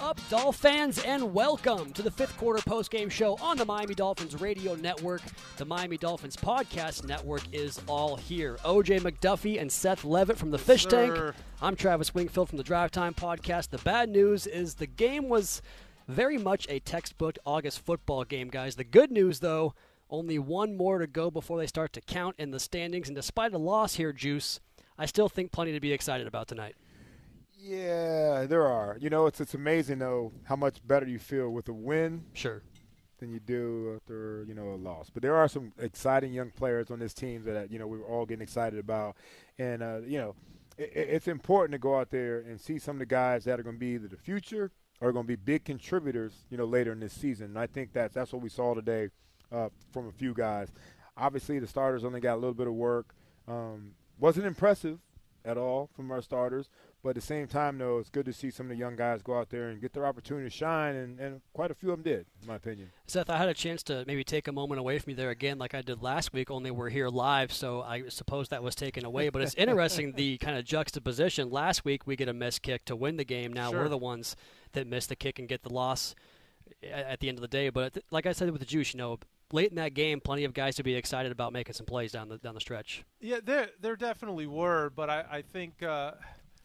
Up, Dolph fans, and welcome to the fifth quarter postgame show on the Miami Dolphins Radio Network. The Miami Dolphins Podcast Network is all here. OJ McDuffie and Seth Levitt from the Fish Tank. I'm Travis Wingfield from the Drive Time Podcast. The bad news is the game was very much a textbook August football game, guys. The good news, though, only one more to go before they start to count in the standings. And despite a loss here, Juice, I still think plenty to be excited about tonight. Yeah, there are. You know, it's it's amazing though how much better you feel with a win Sure. than you do after you know a loss. But there are some exciting young players on this team that you know we were all getting excited about, and uh, you know it, it's important to go out there and see some of the guys that are going to be either the future or going to be big contributors. You know later in this season. And I think that's that's what we saw today uh, from a few guys. Obviously, the starters only got a little bit of work. Um, wasn't impressive at all from our starters. But at the same time, though, it's good to see some of the young guys go out there and get their opportunity to shine, and, and quite a few of them did, in my opinion. Seth, I had a chance to maybe take a moment away from you there again, like I did last week, only we're here live, so I suppose that was taken away. But it's interesting the kind of juxtaposition. Last week, we get a missed kick to win the game. Now Sure. we're the ones that miss the kick and get the loss at the end of the day. But like I said with the Juice, you know, late in that game, plenty of guys to be excited about making some plays down the down the stretch. Yeah, there there definitely were, but I, I think uh,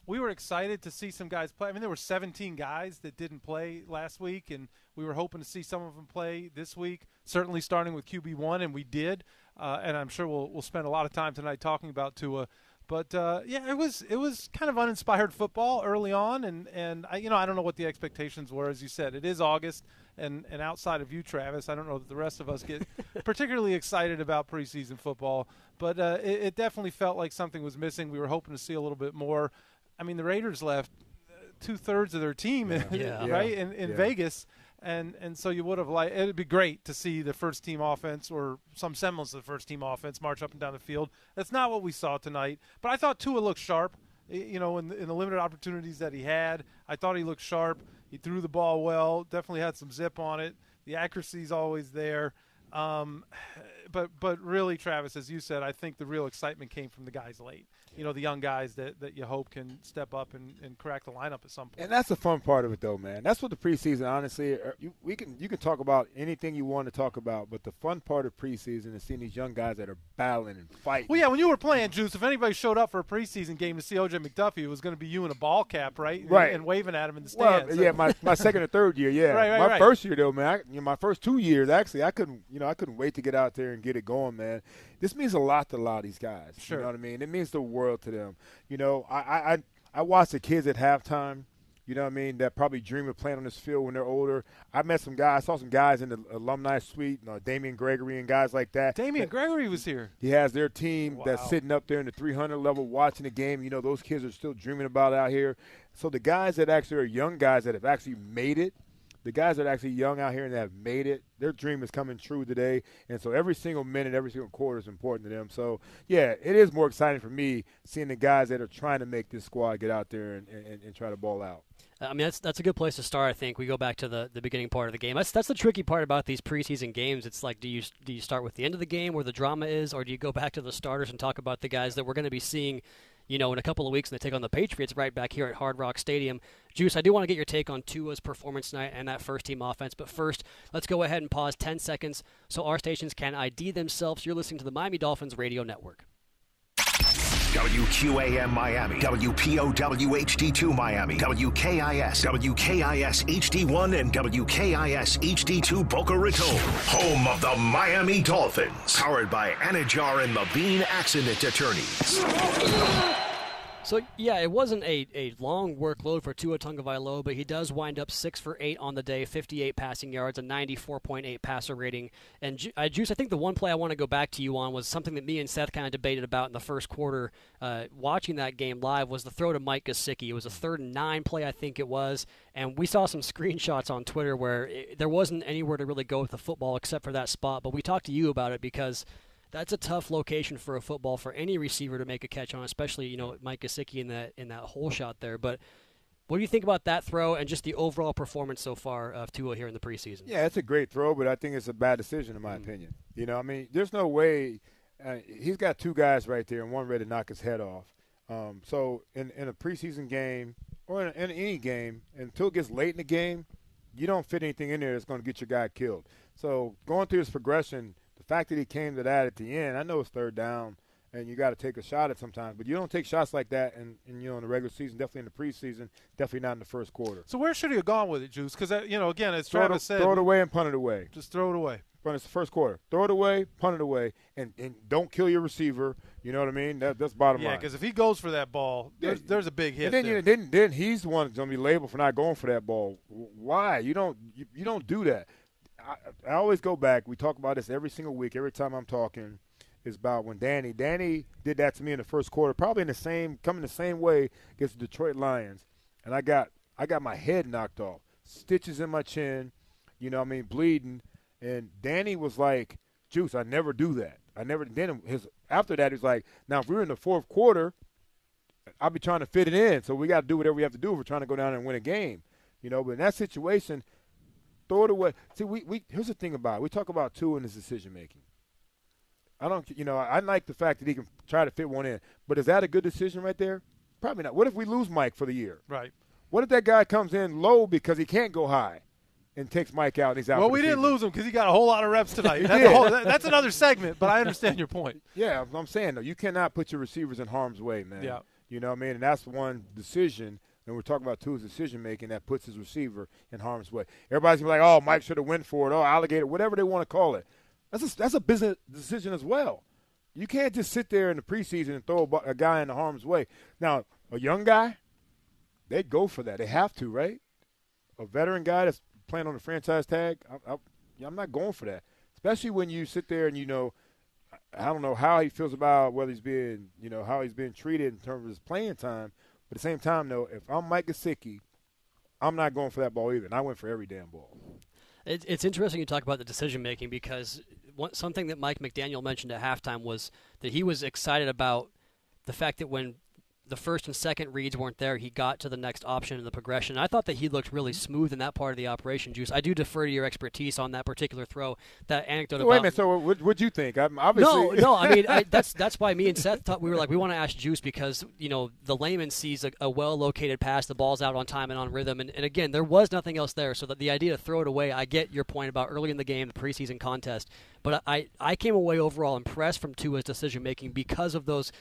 we were excited to see some guys play. I mean, there were 17 guys that didn't play last week, and we were hoping to see some of them play this week. Certainly, starting with QB one, and we did. Uh, and I'm sure we'll we'll spend a lot of time tonight talking about Tua. But uh, yeah, it was it was kind of uninspired football early on, and and I, you know I don't know what the expectations were. As you said, it is August, and and outside of you, Travis, I don't know that the rest of us get particularly excited about preseason football. But uh, it, it definitely felt like something was missing. We were hoping to see a little bit more. I mean, the Raiders left two thirds of their team, Yeah. right, in, in Yeah. Vegas. And and so you would have liked it'd be great to see the first team offense or some semblance of the first team offense march up and down the field. That's not what we saw tonight. But I thought Tua looked sharp. You know, in the, in the limited opportunities that he had, I thought he looked sharp. He threw the ball well. Definitely had some zip on it. The accuracy's always there. Um, but but really, Travis, as you said, I think the real excitement came from the guys late. You know, the young guys that, that you hope can step up and, and crack the lineup at some point. And that's the fun part of it, though, man. That's what the preseason, honestly, uh, you, we can you can talk about anything you want to talk about, but the fun part of preseason is seeing these young guys that are battling and fighting. Well, yeah, when you were playing, Juice, if anybody showed up for a preseason game to see OJ McDuffie, it was going to be you in a ball cap, right? And- Right. And, waving at him in the Well, stands. So- yeah, my, my second or third year, yeah. Right, right, my right. first year though, man, I, you know, my first two years actually, I couldn't, you know, I couldn't wait to get out there and get it going, man. This means a lot to a lot of these guys. Sure. You know what I mean? It means the world to them. You know, I I I, I watch the kids at halftime. You know what I mean? That probably dream of playing on this field when they're older. I met some guys, I saw some guys in the alumni suite, you know, Damian Gregory and guys like that. Damian Gregory was here. He has their team that's sitting up there in the 300 level watching the game. You know, those kids are still dreaming about it out here. So the guys that actually are young guys that have actually made it, the guys that are actually young out here and that have made it, their dream is coming true today. And so every single minute, every single quarter is important to them. So, yeah, it is more exciting for me seeing the guys that are trying to make this squad get out there and, and, and try to ball out. I mean, that's that's a good place to start. I think we go back to the, the beginning part of the game. That's that's the tricky part about these preseason games. It's like, do you do you start with the end of the game where the drama is, or do you go back to the starters and talk about the guys that we're going to be seeing, you know, in a couple of weeks when they take on the Patriots right back here at Hard Rock Stadium? Juice, I do want to get your take on Tua's performance tonight and that first team offense. But first, let's go ahead and pause 10 seconds so our stations can ID themselves. You're listening to the Miami Dolphins Radio Network. WQAM Miami, WPOW HD2 Miami, WKIS, WKIS HD1, and WKIS HD2 Boca Raton. Home of the Miami Dolphins. Powered by Anidjar and Levine Accident Attorneys. So yeah, it wasn't a, a long workload for Tua Tagovailoa, but he does wind up six for eight on the day, 58 passing yards, a 94.8 passer rating. And uh, Juice, I think the one play I want to go back to you on was something that me and Seth kind of debated about in the first quarter. Uh, watching that game live was the throw to Mike Gesicki. It was a third and nine play, I think it was, and we saw some screenshots on Twitter where it, there wasn't anywhere to really go with the football except for that spot. But we talked to you about it because that's a tough location for a football for any receiver to make a catch on, especially you know Mike Gesicki in that in that hole shot there. But what do you think about that throw and just the overall performance so far of Tua here in the preseason? Yeah, it's a great throw, but I think it's a bad decision in my Mm. opinion. You know, I mean, there's no way uh, he's got two guys right there and one ready to knock his head off. Um, so in in a preseason game or in, in any game, until it gets late in the game, you don't fit anything in there that's going to get your guy killed. So going through this progression, fact that he came to that at the end, I know it's third down and you got to take a shot at sometimes, but you don't take shots like that in, in you know in the regular season, definitely in the preseason, definitely not in the first quarter. So where should he have gone with it, Juice? Because you know, again, as Throw it, Travis said, throw it away and punt it away. just throw it away. But it's the first quarter. Throw it away, punt it away, and, and don't kill your receiver. You know what I mean? That, that's bottom Yeah, line. Yeah, because if he goes for that ball, there's, Yeah. there's a big hit and then, you, then then he's the one that's gonna be labeled for not going for that ball. Why? You don't you, you don't do that. I, I always go back. We talk about this every single week. Every time I'm talking, is about when Danny Danny did that to me in the first quarter, probably in the same coming the same way against the Detroit Lions, and I got I got my head knocked off, stitches in my chin, you know I mean, bleeding, and Danny was like, "Juice, I never do that. I never." Then his after that, he's like, "Now if we're in the fourth quarter." I'll be trying to fit it in. So we got to do whatever we have to do if we're trying to go down and win a game. You know, but in that situation, throw it away. See, we, we here's the thing about it. We talk about Tua in his decision making. I don't, you know, I like the fact that he can try to fit one in. But is that a good decision right there? Probably not. What if we lose Mike for the year? right. What if that guy comes in low because he can't go high and takes Mike out and he's out? Well, we didn't season? lose him because he got a whole lot of reps tonight. That's, whole, that- that's another segment, but I understand your point. Yeah, I'm saying though, you cannot put your receivers in harm's way, man. Yeah. You know what I mean? And that's one decision, and we're talking about Tua's decision making that puts his receiver in harm's way. Everybody's gonna be like, "Oh, Mike should have went for it," "Oh, alligator," whatever they want to call it. That's a, that's a business decision as well. You can't just sit there in the preseason and throw a, a guy in the harm's way. Now, a young guy, they go for that. They have to, right? A veteran guy that's playing on the franchise tag, I, I, I'm not going for that. Especially when you sit there and you know I don't know how he feels about whether he's being, you know, how he's being treated in terms of his playing time. But at the same time, though, if I'm Mike Gesicki, I'm not going for that ball either. And I went for every damn ball. It, it's interesting you talk about the decision making because one, something that Mike McDaniel mentioned at halftime was that he was excited about the fact that when the first and second reads weren't there, he got to the next option in the progression. I thought that he looked really mm-hmm. smooth in that part of the operation, Juice. I do defer to your expertise on that particular throw. That anecdote So about wait a minute. So what what'd you think? I'm obviously no, no. I mean, I, that's that's why me and Seth thought we were like we want to ask Juice because you know the layman sees a, a well located pass, the ball's out on time and on rhythm, and, and again there was nothing else there. So that the idea to throw it away, I get your point about early in the game, the preseason contest, but I I came away overall impressed from Tua's decision making because of those.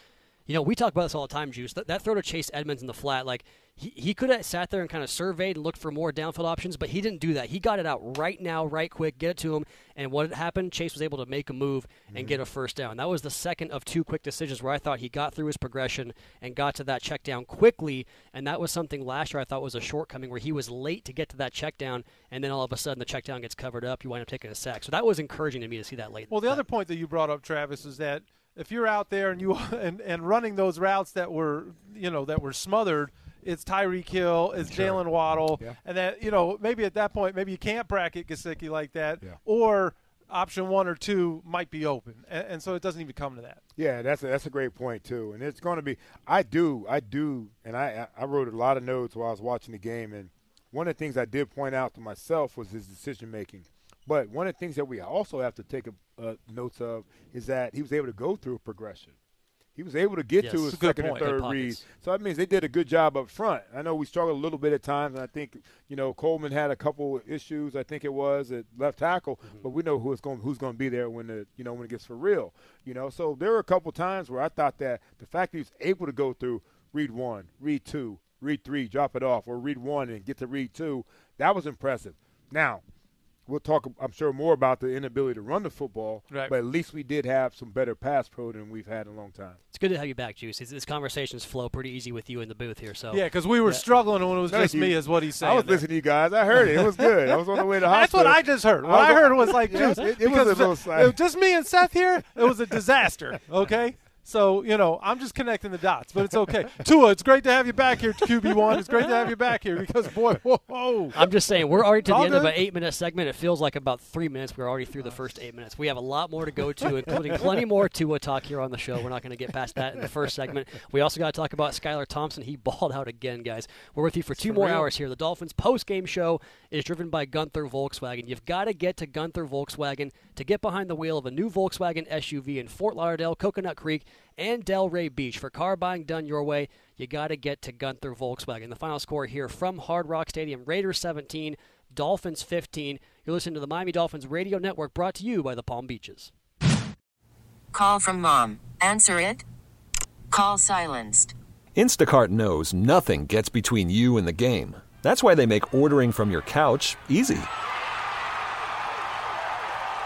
You know, we talk about this all the time, Juice. That, that throw to Chase Edmonds in the flat, like he, he could have sat there and kind of surveyed and looked for more downfield options, but he didn't do that. He got it out right now, right quick, get it to him, and what had happened, Chase was able to make a move and mm-hmm. get a first down. That was the second of two quick decisions where I thought he got through his progression and got to that check down quickly, and that was something last year I thought was a shortcoming where he was late to get to that check down, and then all of a sudden the check down gets covered up, you wind up taking a sack. So that was encouraging to me to see that late. Well, the other point that you brought up, Travis, is that if you're out there and you and, and running those routes that were you know that were smothered, it's Tyreek Hill, it's Jalen Waddle, Yeah. and that you know maybe at that point maybe you can't bracket Gesicki like that, Yeah. or option one or two might be open, and, and so it doesn't even come to that. Yeah, that's a, that's a great point too, and it's going to be. I do, I do, and I I wrote a lot of notes while I was watching the game, and one of the things I did point out to myself was his decision making. But one of the things that we also have to take a, uh, notes of is that he was able to go through a progression. he was able to get Yes. to his a second and third read. pockets. So that means they did a good job up front. I know we struggled a little bit at times, and I think you know Coleman had a couple issues. I think it was at left tackle, Mm-hmm. but we know who's going who's going to be there when the you know when it gets for real. You know, so there were a couple times where I thought that the fact that he was able to go through read one, read two, read three, drop it off, or read one and get to read two, that was impressive. Now. We'll talk, I'm sure, more about the inability to run the football, Right. but at least we did have some better pass pro than we've had in a long time. It's good to have you back, Juice. These- These conversations flow pretty easy with you in the booth here. So Yeah, because we were struggling when it was Thank just you. me, is what he said. I was there. listening to you guys. I heard it. It was good. I was on the way to the That's what I just heard. What I I, heard was like, Yeah, juice. it- it was a little it side- was just me and Seth here. It was a disaster. Okay. So you know, I'm just connecting the dots, but it's okay. Tua, it's great to have you back here, QB one. It's great to have you back here because boy, whoa, whoa. I'm just saying, we're already to the All end of an eight minute segment. It feels like about three minutes. We're already through the first eight minutes. We have a lot more to go to, including plenty more Tua talk here on the show. We're not going to get past that in the first segment. We also got to talk about Skylar Thompson. He balled out again, guys. We're with you for two more real. hours here. The Dolphins post game show is driven by Gunther Volkswagen. You've got to get to Gunther Volkswagen to get behind the wheel of a new Volkswagen SUV in Fort Lauderdale, Coconut Creek, and Delray Beach. For car buying done your way, you got to get to Gunther Volkswagen. The final score here from Hard Rock Stadium Raiders 17, Dolphins 15. You're listening to the Miami Dolphins Radio Network brought to you by the Palm Beaches. Call from mom. Answer it. Call silenced. Instacart knows nothing gets between you and the game. That's why they make ordering from your couch easy.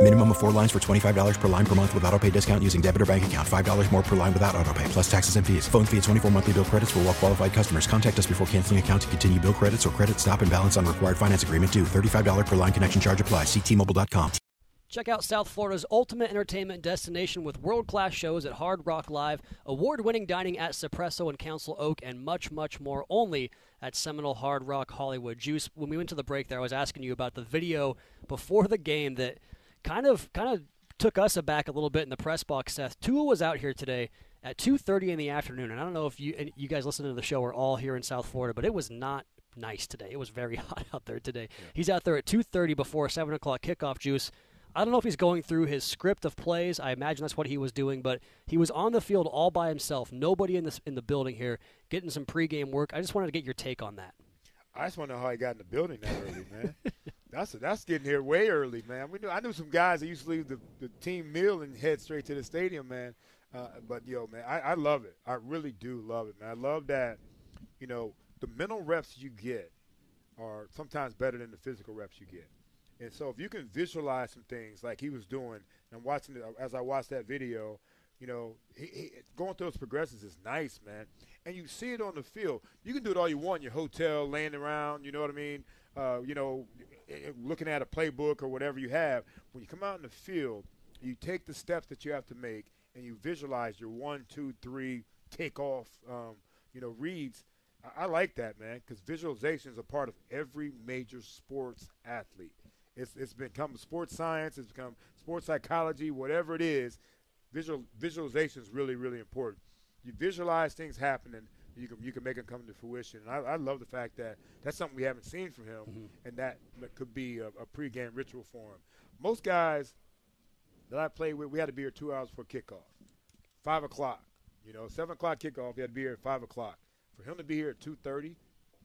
Minimum of four lines for $25 per line per month with auto pay discount using debit or bank account. $5 more per line without auto pay, plus taxes and fees. Phone fee at 24 monthly bill credits for all well qualified customers. Contact us before canceling account to continue bill credits or credit stop and balance on required finance agreement due. $35 per line connection charge apply. Ctmobile.com. Check out South Florida's ultimate entertainment destination with world class shows at Hard Rock Live, award winning dining at Suppresso and Council Oak, and much, much more only at Seminole Hard Rock Hollywood. Juice, when we went to the break there, I was asking you about the video before the game that kind of kind of took us aback a little bit in the press box. Seth Tua was out here today at 2:30 in the afternoon, and I don't know if you and you guys listening to the show are all here in South Florida, but it was not nice today. It was very hot out there today. He's out there at 2:30 before seven o'clock kickoff. Juice. I don't know if he's going through his script of plays. I imagine that's what he was doing, but he was on the field all by himself. Nobody in this in the building here getting some pregame work. I just wanted to get your take on that. I just want to know how he got in the building that early, man. that's that's getting here way early, man. We knew I knew some guys that used to leave the, the team meal and head straight to the stadium, man. Uh, but yo, man, I, I love it. I really do love it, man. I love that. You know, the mental reps you get are sometimes better than the physical reps you get. And so if you can visualize some things like he was doing, and watching it as I watched that video, you know, he, he, going through those progressions is nice, man. And you see it on the field. You can do it all you want in your hotel, laying around. You know what I mean? Uh, you know, looking at a playbook or whatever you have. When you come out in the field, you take the steps that you have to make, and you visualize your one, two, three takeoff. Um, you know, reads. I, I like that, man, because visualization is a part of every major sports athlete. It's it's become sports science. It's become sports psychology. Whatever it is, visual visualization is really really important. You visualize things happening, you can you can make them come to fruition. And I, I love the fact that that's something we haven't seen from him, Mm-hmm. and that could be a, a pregame ritual for him. Most guys that I played with, we had to be here two hours before kickoff, five o'clock. You know, seven o'clock kickoff. We had to be here at five o'clock. For him to be here at two thirty,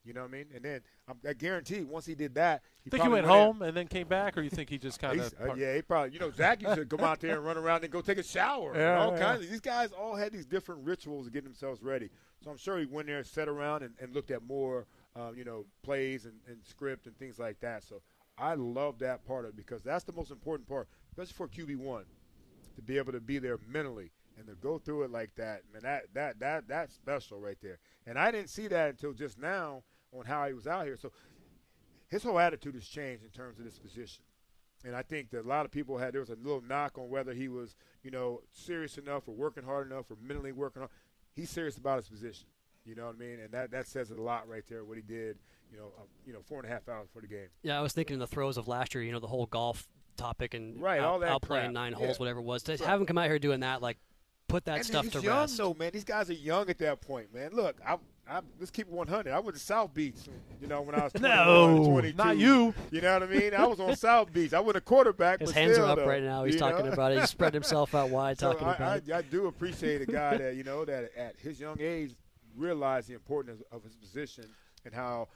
you know what I mean? And then I'm, I guarantee once he did that, he think he probably went in- home and then came back, or you think he just kind of? uh, yeah, he probably. You know, Zach used to come out there and run around and go take a shower. and Yeah, all yeah. kinds of. These guys all had these different rituals to get themselves ready. So I'm sure he went there, and sat around, and, and looked at more, uh, you know, plays and, and script and things like that. So I love that part of it because that's the most important part, especially for QB one, to be able to be there mentally and to go through it like that. Man, that that that that's special right there. And I didn't see that until just now on how he was out here. So his whole attitude has changed in terms of this position. And I think that a lot of people had there was a little knock on whether he was, you know, serious enough or working hard enough or mentally working hard. He's serious about his position. You know what I mean? And that, that says a lot right there. What he did, you know, uh, you know, four and a half hours for the game. Yeah, I was thinking in the throes of last year, you know, the whole golf topic and Right, out, all that outplaying nine Yeah. holes, whatever it was. To have him come out here doing that, like, put that and stuff he's to young rest. though, man. These guys are young at that point, man. Look, I, I let's keep it 100. I went to South Beach, you know, when I was 21, No, 22. not you. You know what I mean? I was on South Beach. I wasn't a quarterback. His but hands still, are up though, right now. He's talking know? about it. He spread himself out wide So talking I, about it. I, I do appreciate a guy that you know that at his young age realized the importance of his position and how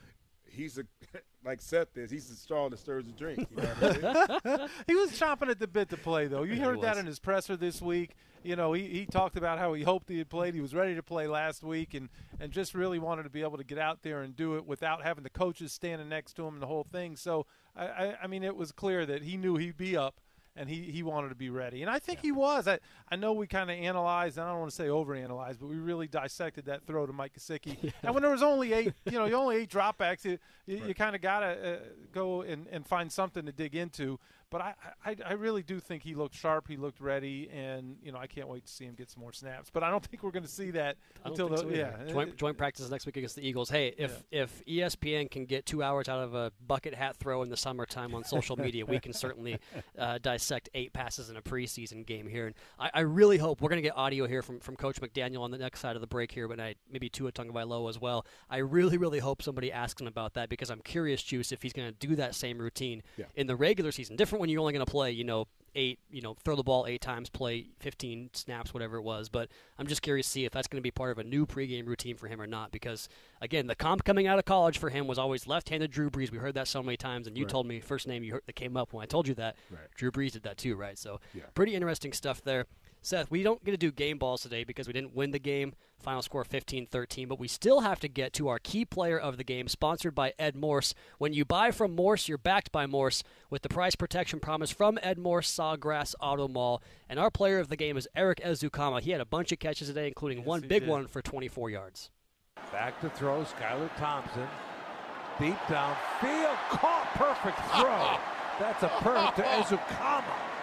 he's a like Seth is. He's the straw that stirs the drink. You know what I mean? he was chomping at the bit to play, though. You Yeah, he heard that in his presser this week. You know, he, he talked about how he hoped he had played. He was ready to play last week and, and just really wanted to be able to get out there and do it without having the coaches standing next to him and the whole thing. So, I, I, I mean, it was clear that he knew he'd be up and he, he wanted to be ready. And I think he was. I, I know we kind of analyzed, and I don't want to say overanalyzed, but we really dissected that throw to Mike Gesicki. And when there was only eight, you know, you only eight dropbacks, you, you, you kind of got to uh, go and, and find something to dig into. But I, I, I really do think he looked sharp. He looked ready, and you know I can't wait to see him get some more snaps. But I don't think we're going to see that until the so yeah joint, joint practices next week against the Eagles. Hey, if if E ESPN can get two hours out of a bucket hat throw in the summertime on social media, we can certainly uh, dissect eight passes in a preseason game here. And I, I really hope we're going to get audio here from, from Coach McDaniel on the next side of the break here, but I, maybe Tua Tagovailoa as well. I really really hope somebody asks him about that because I'm curious, Juice, if he's going to do that same routine Yeah. in the regular season. Different when you're only going to play, you know, eight, you know, throw the ball eight times, play 15 snaps, whatever it was. But I'm just curious to see if that's going to be part of a new pregame routine for him or not. Because again, the comp coming out of college for him was always left-handed Drew Brees. We heard that so many times, and you Right. told me first name you heard that came up when I told you that. Right. Drew Brees did that too, right? So Yeah. pretty interesting stuff there. Seth, we don't get to do game balls today because we didn't win the game. Final score 15-13, but we still have to get to our key player of the game, sponsored by Ed Morse. When you buy from Morse, you're backed by Morse with the price protection promise from Ed Morse Sawgrass Auto Mall. And our player of the game is Eric Ezukanma. He had a bunch of catches today, including one big did. one for 24 yards. Back to throw, Skylar Thompson. Deep down field, caught, perfect throw. That's a perfect to Ezukanma.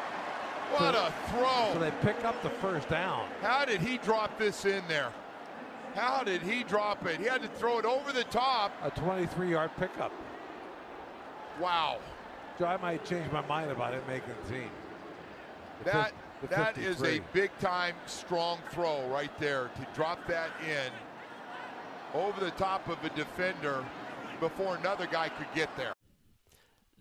What So- a throw. So they pick up the first down. How did he drop this in there? How did he drop it? He had to throw it over the top. A 23-yard pickup. Wow. So I might change my mind about it making the team. The That fif- the that is a big time strong throw right there to drop that in over the top of a defender before another guy could get there.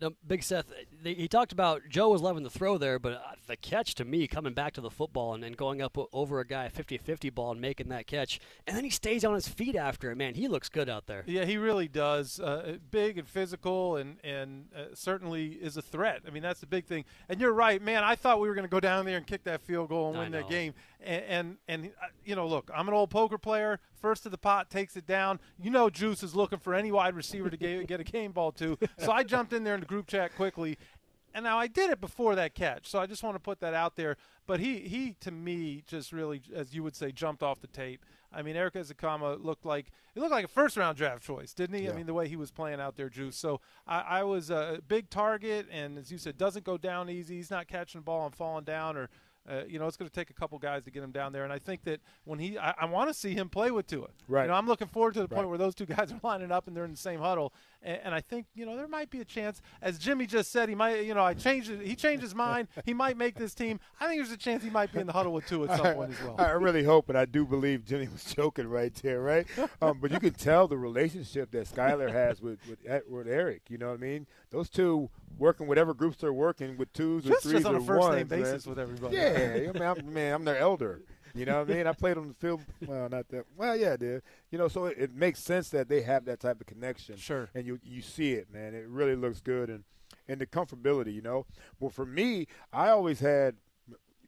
Now, Big Seth, they, he talked about Joe was loving the throw there, but uh, the catch to me, coming back to the football and, and going up over a guy, 50 50 ball, and making that catch. And then he stays on his feet after it. Man, he looks good out there. Yeah, he really does. Uh, big and physical, and and uh, certainly is a threat. I mean, that's the big thing. And you're right, man. I thought we were going to go down there and kick that field goal and I win that game. And and, and uh, you know, look, I'm an old poker player. First to the pot takes it down. You know, Juice is looking for any wide receiver to get, get a game ball to. So I jumped in there in the group chat quickly. And now I did it before that catch, so I just want to put that out there. But he, he to me, just really, as you would say, jumped off the tape. I mean, Eric Ezukanma looked like he looked like a first round draft choice, didn't he? Yeah. I mean, the way he was playing out there, Juice. So I, I was a big target, and as you said, doesn't go down easy. He's not catching the ball and falling down or uh, you know, it's going to take a couple guys to get him down there, and I think that when he, I, I want to see him play with Tua. Right. You know, I'm looking forward to the Right. point where those two guys are lining up and they're in the same huddle, and, and I think you know there might be a chance, as Jimmy just said, he might, you know, I changed it. He changed his mind. he might make this team. I think there's a chance he might be in the huddle with Tua at some point as well. I really hope, and I do believe Jimmy was joking right there, right? Um, but you can tell the relationship that Skylar has with with, with Eric. You know what I mean? Those two working whatever groups they're working with twos or threes just on or a first name ones, man. basis with everybody. Yeah, I mean, I'm, man, I'm their elder. You know what I mean? I played on the field. Well, not that. Well, yeah, I did. You know, so it, it makes sense that they have that type of connection. Sure. And you you see it, man. It really looks good, and and the comfortability. You know, well for me, I always had.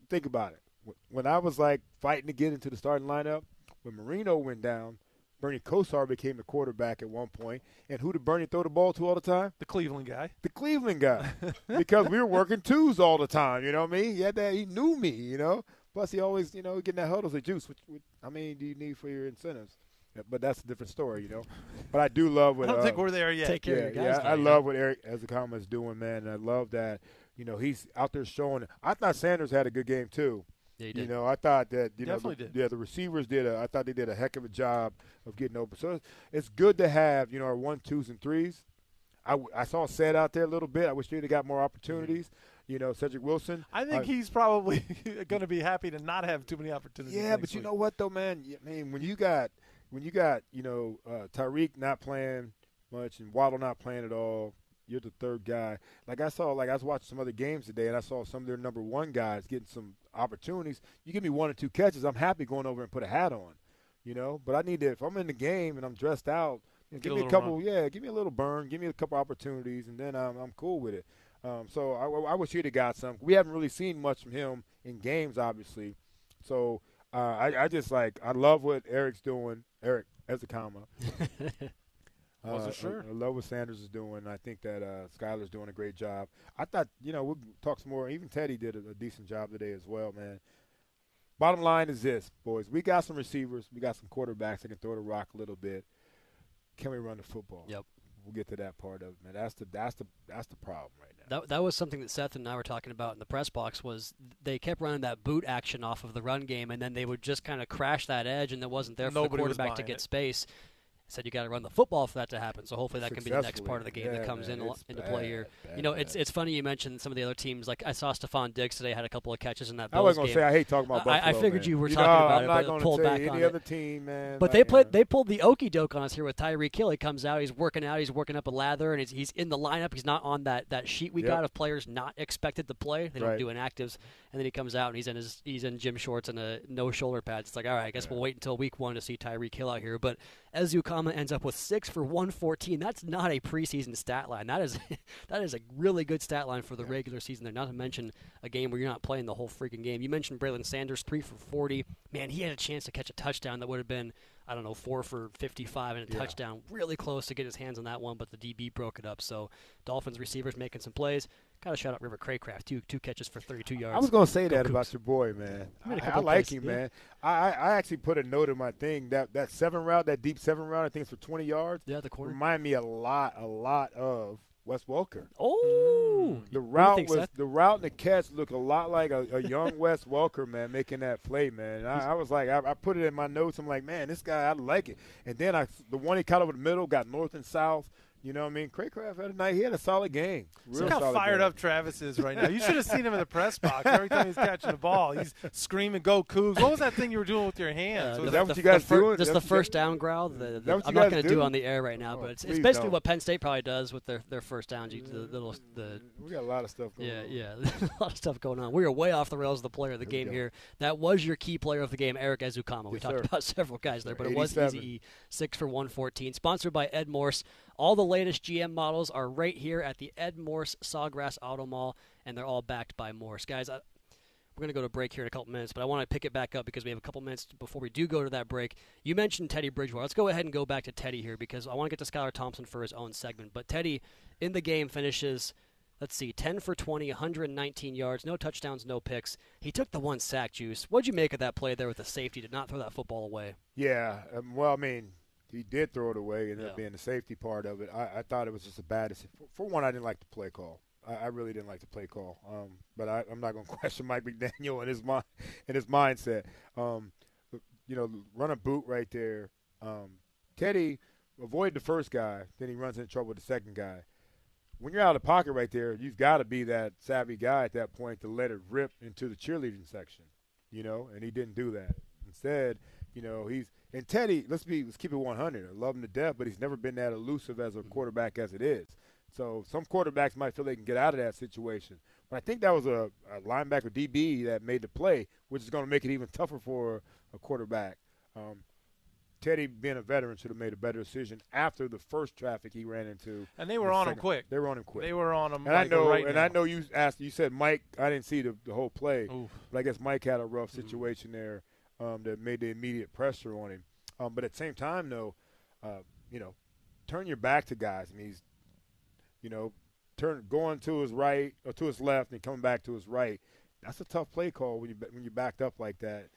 Think about it. When I was like fighting to get into the starting lineup, when Marino went down, Bernie Kosar became the quarterback at one point, and who did Bernie throw the ball to all the time? The Cleveland guy. The Cleveland guy, because we were working twos all the time. You know what I mean? He had that. He knew me. You know. Plus, he always, you know, getting that huddle say, "Juice, what, what, how many do you need for your incentives?" Yeah, But that's a different story, you know. But I do love what I don't uh, think we're there yet. Take care yeah, of your guys. yeah, though, I love what Eric Ezukanma is doing, man. And I love that, you know, he's out there showing. I thought Sanders had a good game too. Yeah, he You know, I thought that you know, Definitely the, did. yeah, the receivers did. A, I thought they did a heck of a job of getting open. So it's, it's good to have you know our one, twos, and threes. I, I saw Sed out there a little bit. I wish he'd have got more opportunities. You know, Cedric Wilson. I think uh, he's probably going to be happy to not have too many opportunities. yeah, next but you week. know what though, man? I mean, when you got when you got you know uh, Tyreek not playing much and Waddle not playing at all, you're the third guy. Like I saw, like I was watching some other games today, and I saw some of their number one guys getting some opportunities. You give me one or two catches, I'm happy going over and put a hat on, you know. But I need to if I'm in the game and I'm dressed out, you know, give a me a little couple, yeah, give me a little burn, give me a couple opportunities, and then I'm I'm cool with it. Um, so I, I wish he'd have got some. We haven't really seen much from him in games, obviously. So uh, I, I just like I love what Eric's doing. Eric Ezukanma. Wasn't Uh, sure. I, I love what Sanders is doing. I think that uh, Skylar's doing a great job. I thought, you know, we'll talk some more. Even Teddy did a, a decent job today as well, man. Bottom line is this, boys. We got some receivers. We got some quarterbacks that can throw the rock a little bit. Can we run the football? Yep. We'll get to that part of it, man. That's the that's the that's the problem right now. That, that was something that Seth and I were talking about in the press box was they kept running that boot action off of the run game and then they would just kind of crash that edge and it wasn't there for Nobody the quarterback to get it. space. Said you got to run the football for that to happen. So hopefully that can be the next part of the game Yeah, that comes man, in it's into play here. bad, you know, it's bad. it's funny you mentioned some of the other teams. Like I saw Stefon Diggs today had a couple of catches in that. I wasn't gonna game. say I hate talking about I- I figured man. you were know, talking about I'm it, but pulled back any on other it. team, man. But like, they played. Uh, they pulled the okey doke on us here with Tyreek Hill. He comes out. He's working out. He's working up a lather, and he's, he's in the lineup. He's not on that, that sheet we Yep. got of players not expected to play. They don't Right. do inactives, and then he comes out and he's in his he's in gym shorts and a no shoulder pads. It's like all right, I guess we'll wait until week one to see Tyreek Hill out here. But Ezukanma ends up with six for one fourteen. That's not a preseason stat line. That is that is a really good stat line for the regular season. There, not to mention a game where you're not playing the whole freaking game. You mentioned Braylon Sanders three for forty. Man, he had a chance to catch a touchdown that would have been I don't know four for fifty-five and a Yeah. touchdown. Really close to get his hands on that one, but the DB broke it up. So Dolphins receivers making some plays. Got to shout out River Cracraft. Two two catches for thirty-two yards. I was gonna say Go that Cougs. about your boy, man. He made a I, couple I like plays, him, yeah. man. I, I I actually put a note in my thing that that seven route, that deep seven route, I think it's for twenty yards. Yeah, the corner. Remind me a lot, a lot of Wes Welker. Oh, mm. The What route was Seth? the route and the catch look a lot like a, a young Wes Welker, man, making that play, man. I, I was like, I, I put it in my notes. I'm like, man, this guy, I like it. And then I, the one he caught over the middle, got north and south. You know what I mean? Cracraft had a night. He had a solid game. Real Look how fired game. up Travis is right now. You should have seen him in the press box. Every time he's catching the ball, he's screaming, "Go Cougs!" What was that thing you were doing with your hands? Uh, Was the- that what the- you guys the fir- doing? Just That's the first down growl. The, the- that what you I'm not going to do do? on the air right now, Oh, but it's, it's basically don't. what Penn State probably does with their, their first down. You, the little the We got a lot of stuff going yeah on. yeah a lot of stuff going on. We are way off the rails of the player of the we game here. That was your key player of the game, Eric Ezukanma. we talked sir. about several guys there, but it was 87. easy. Six for one fourteen. Sponsored by Ed Morse. All the latest GM models are right here at the Ed Morse Sawgrass Auto Mall, and they're all backed by Morse. Guys, I, we're going to go to break here in a couple minutes, but I want to pick it back up because we have a couple minutes before we do go to that break. You mentioned Teddy Bridgewater. Let's go ahead and go back to Teddy here because I want to get to Skylar Thompson for his own segment. But Teddy, in the game, finishes let's see, 10 for 20, 119 yards, no touchdowns, no picks. He took the one sack, Juice. What'd you make of that play there with the safety to not throw that football away? Yeah, um, well, I mean, he did throw it away, and Yeah. that being the safety part of it. I, I thought it was just a bad decision. For, for one, I didn't like the play call. I, I really didn't like the play call. Um, but I, I'm not going to question Mike McDaniel and his mind and his mindset. Um, you know, run a boot right there. Um, Teddy avoided the first guy, then he runs into trouble with the second guy. When you're out of pocket right there, you've got to be that savvy guy at that point to let it rip into the cheerleading section, you know, and he didn't do that. Instead, you know, he's and Teddy. Let's be let's keep it 100. I love him to death, but he's never been that elusive as a quarterback as it is. So some quarterbacks might feel they can get out of that situation. But I think that was a, a linebacker DB that made the play, which is going to make it even tougher for a quarterback. Um, Teddy, being a veteran, should have made a better decision after the first traffic he ran into. And they were the on him quick. They were on him quick. They were on him. And like I know, right and now. I know you asked. You said Mike. I didn't see the, the whole play, Oof. but I guess Mike had a rough situation there um, that made the immediate pressure on him. Um, but at the same time, though, uh, you know, turn your back to guys. I mean, he's, you know, turn going to his right or to his left and coming back to his right. That's a tough play call when you when you're backed up like that.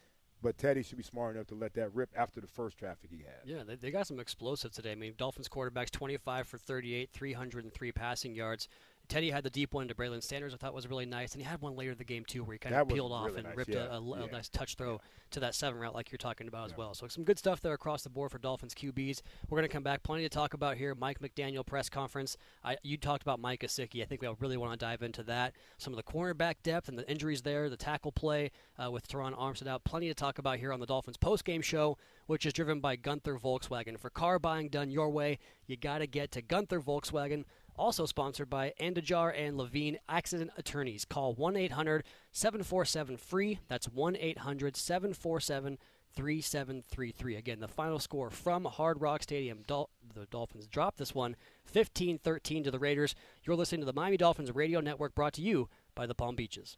But Teddy should be smart enough to let that rip after the first traffic he had. Yeah, they, they got some explosive today. I mean, Dolphins quarterbacks 25 for 38, 303 passing yards. Teddy had the deep one to Braylon Sanders, I thought was really nice, and he had one later in the game too, where he kind That of peeled off really and nice, ripped yeah, a, a, a yeah. nice touch throw to that seven route, like you're talking about as well. So some good stuff there across the board for Dolphins QBs. We're going to come back, plenty to talk about here. Mike McDaniel press conference. I, you talked about Mike Gesicki. I think we really want to dive into that. Some of the cornerback depth and the injuries there, the tackle play uh, with Terron Armstead out. Plenty to talk about here on the Dolphins post game show, which is driven by Gunther Volkswagen. For car buying done your way, you got to get to Gunther Volkswagen. Also sponsored by Anidjar and Levine Accident Attorneys. Call 1 800 747 free. That's 1 800 747 3733. Again, the final score from Hard Rock Stadium. Dol- the Dolphins dropped this one 15 13 to the Raiders. You're listening to the Miami Dolphins Radio Network brought to you by the Palm Beaches.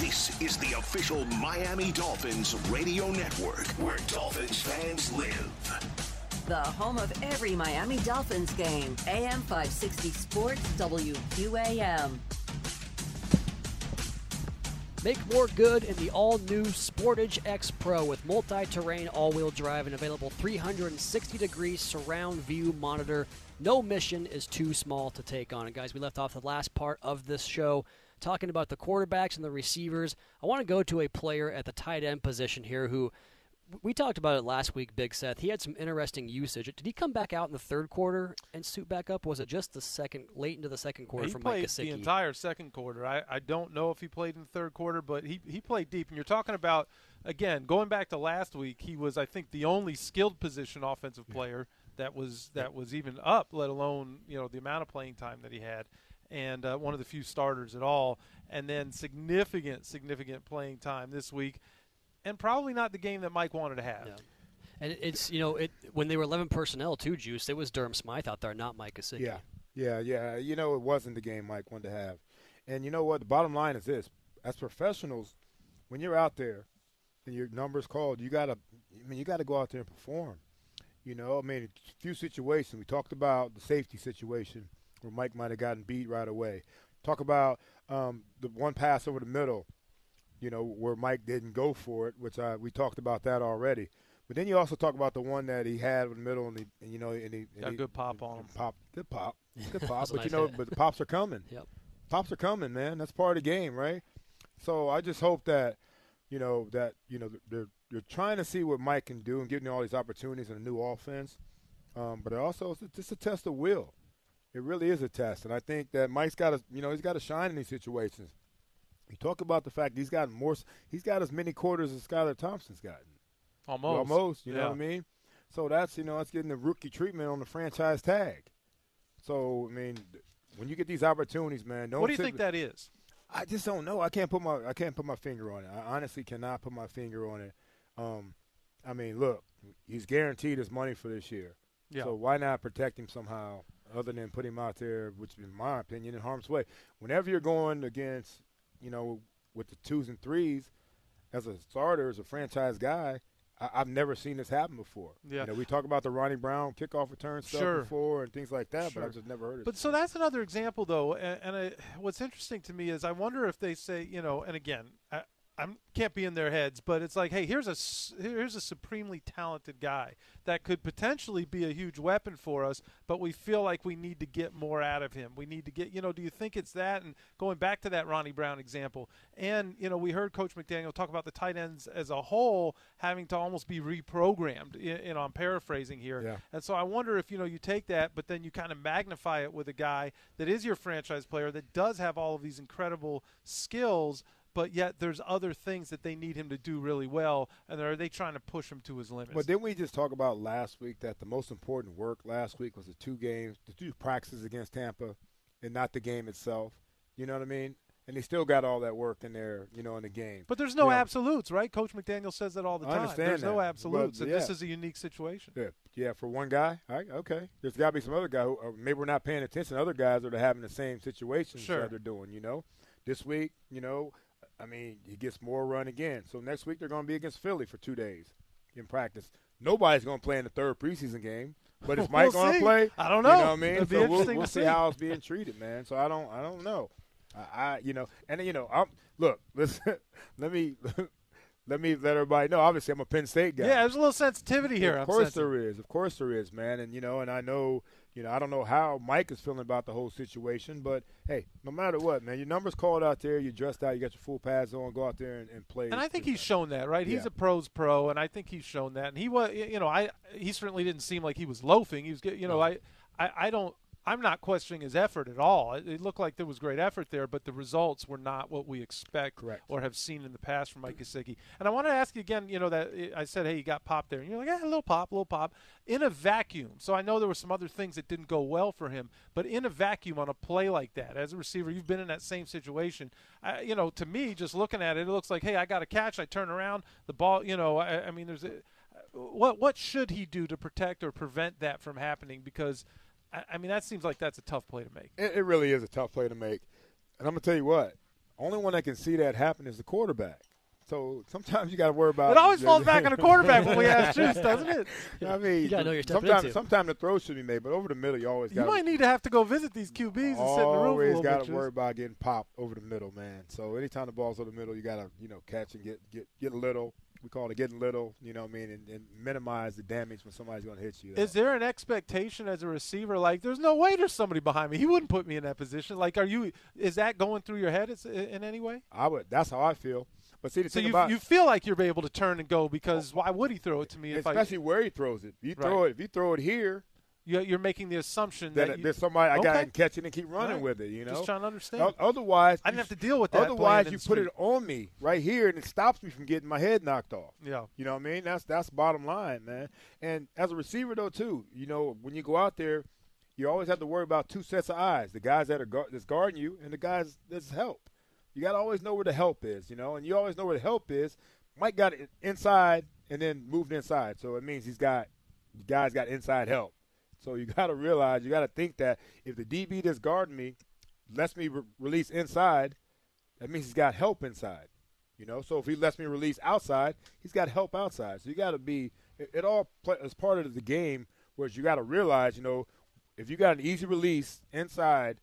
This is the official Miami Dolphins radio network where Dolphins fans live. The home of every Miami Dolphins game. AM 560 Sports WQAM. Make more good in the all-new Sportage X Pro with multi-terrain all-wheel drive and available 360-degree surround view monitor. No mission is too small to take on. And guys, we left off the last part of this show talking about the quarterbacks and the receivers. I want to go to a player at the tight end position here who we talked about it last week, Big Seth. He had some interesting usage. Did he come back out in the third quarter and suit back up? Was it just the second, late into the second quarter he for played Mike Gesicki? the entire second quarter. I, I don't know if he played in the third quarter, but he, he played deep. And you're talking about, again, going back to last week, he was, I think, the only skilled position offensive player that was that was even up, let alone you know the amount of playing time that he had, and uh, one of the few starters at all. And then significant, significant playing time this week, and probably not the game that Mike wanted to have. And it's you know it when they were eleven personnel too, Juice. It was Durham Smythe out there, not Mike Gesicki. Yeah, yeah, yeah. You know, it wasn't the game Mike wanted to have. And you know what? The bottom line is this: as professionals, when you're out there and your number's called, you gotta, I mean, you gotta go out there and perform. You know, I mean, a few situations. We talked about the safety situation where Mike might have gotten beat right away. Talk about um, the one pass over the middle, you know, where Mike didn't go for it, which I, we talked about that already. But then you also talk about the one that he had in the middle, and, he, and you know, and he and Got a he- good pop on him. Pop, good pop, good pop. was a but you know, hit. but the pops are coming. Yep. Pops are coming, man. That's part of the game, right? So I just hope that, you know, that you know they're they're trying to see what Mike can do and giving him all these opportunities in a new offense. Um, but it also it's just a test of will. It really is a test, and I think that Mike's got to, you know, he's got to shine in these situations. You talk about the fact he's got more, he's got as many quarters as Skylar Thompson's gotten. Almost. Almost, you know what I mean? So that's, you know, that's getting the rookie treatment on the franchise tag. So, I mean, when you get these opportunities, man, don't What do you think that is? I just don't know. I can't put my I can't put my finger on it. I honestly cannot put my finger on it. Um, I mean, look, he's guaranteed his money for this year. Yeah. So why not protect him somehow, other than put him out there, which, in my opinion, in harm's way. Whenever you're going against, you know, with the twos and threes, as a starter, as a franchise guy, I, I've never seen this happen before. Yeah. You know, we talk about the Ronnie Brown kickoff return stuff Sure. before and things like that, Sure. but I've just never heard it. But so that's another example, though. And, and I, what's interesting to me is I wonder if they say, you know, and again, I, I can't be in their heads, but it's like, hey, here's a here's a supremely talented guy that could potentially be a huge weapon for us, but we feel like we need to get more out of him. We need to get, you know, do you think it's that? And going back to that Ronnie Brown example, and you know, we heard Coach McDaniel talk about the tight ends as a whole having to almost be reprogrammed. You know, I'm paraphrasing here. Yeah. And so I wonder if you know you take that, but then you kind of magnify it with a guy that is your franchise player that does have all of these incredible skills, but yet there's other things that they need him to do really well, and are they trying to push him to his limits? But didn't we just talk about last week that the most important work last week was the two games, the two practices against Tampa, and not the game itself? You know what I mean? And they still got all that work in there, you know, in the game. But there's no know, absolutes, right? Coach McDaniel says that all the I time. understand there's no absolutes, but, and this is a unique situation. Yeah, yeah, for one guy, all right, okay. There's got to be some other guy who or maybe we're not paying attention. Other guys that are having the same situations Sure. that they're doing. You know, this week, you know, I mean, he gets more run again. So next week they're going to be against Philly for two days in practice. Nobody's going to play in the third preseason game, but is Mike We'll going to play? I don't know. You know what I mean? So we'll, interesting we'll to see see. how it's being treated, man. So I don't, I don't know. I, I you know, and you know, I'm look, listen, let me. Let me let everybody know. Obviously, I'm a Penn State guy. Yeah, there's a little sensitivity here. Of course there is. Of course there is, man. And you know, and I know, you know, I don't know how Mike is feeling about the whole situation, but hey, no matter what, man, your numbers called out there, you're dressed out, you got your full pads on, go out there and, and play. And I think he's shown that, right? He's a pros pro, and I think he's shown that. And he was, you know, I he certainly didn't seem like he was loafing. He was, you know, I, I, I don't. I'm not questioning his effort at all. It, it looked like there was great effort there, but the results were not what we expect or have seen in the past from Mike Gesicki. And I want to ask you again, you know, that eh, I said, hey, you got pop there, and you're like, yeah, a little pop, a little pop, in a vacuum. So I know there were some other things that didn't go well for him, but in a vacuum on a play like that, as a receiver, you've been in that same situation. I, you know, to me, just looking at it, it looks like, hey, I got a catch, I turn around, the ball, you know, I, I mean, there's a, uh, what what should he do to protect or prevent that from happening? Because I, I mean, that seems like that's a tough play to make. It, it really is a tough play to make, and I'm gonna tell you what. Only one that can see that happen is the quarterback. So sometimes you got to worry about. It always falls back on the quarterback when we ask Juice, doesn't it? I mean, You know you're sometimes, sometimes the throw should be made, but over the middle, you always got. You might need to have to go visit these QBs and sit in the room for a Always got to worry about getting popped over the middle, man. So anytime the ball's over the middle, you got to you know catch and get get get little. We call it getting little. You know what I mean, and, and minimize the damage when somebody's going to hit you. Is there an expectation as a receiver? Like, there's no way there's somebody behind me. He wouldn't put me in that position. Like, are you? Is that going through your head in any way? I would. That's how I feel. But see the So thing you about you feel like you're able to turn and go because why would he throw it to me? If especially I, where he throws it. If you throw Right. it, if you throw it here, you're, you're making the assumption then that you, there's somebody I got Okay. to catch it and keep running Right. with it. You know, Just trying to understand. Otherwise, I didn't have to deal with that Otherwise, you put it on me right here, and it stops me from getting my head knocked off. Yeah. You know what I mean? That's that's bottom line, man. And as a receiver though, too, you know, when you go out there, you always have to worry about two sets of eyes: the guys that are guard, that's guarding you, and the guys that's help. You got to always know where the help is, you know, and you always know where the help is. Mike got it inside and then moved inside, so it means he's got guys got inside help. So you got to realize, you got to think that if the DB that's guarding me lets me re- release inside, that means he's got help inside. You know, so if he lets me release outside, he's got help outside. So you got to be. It, it all play, is part of the game, whereas you got to realize, you know, if you got an easy release inside,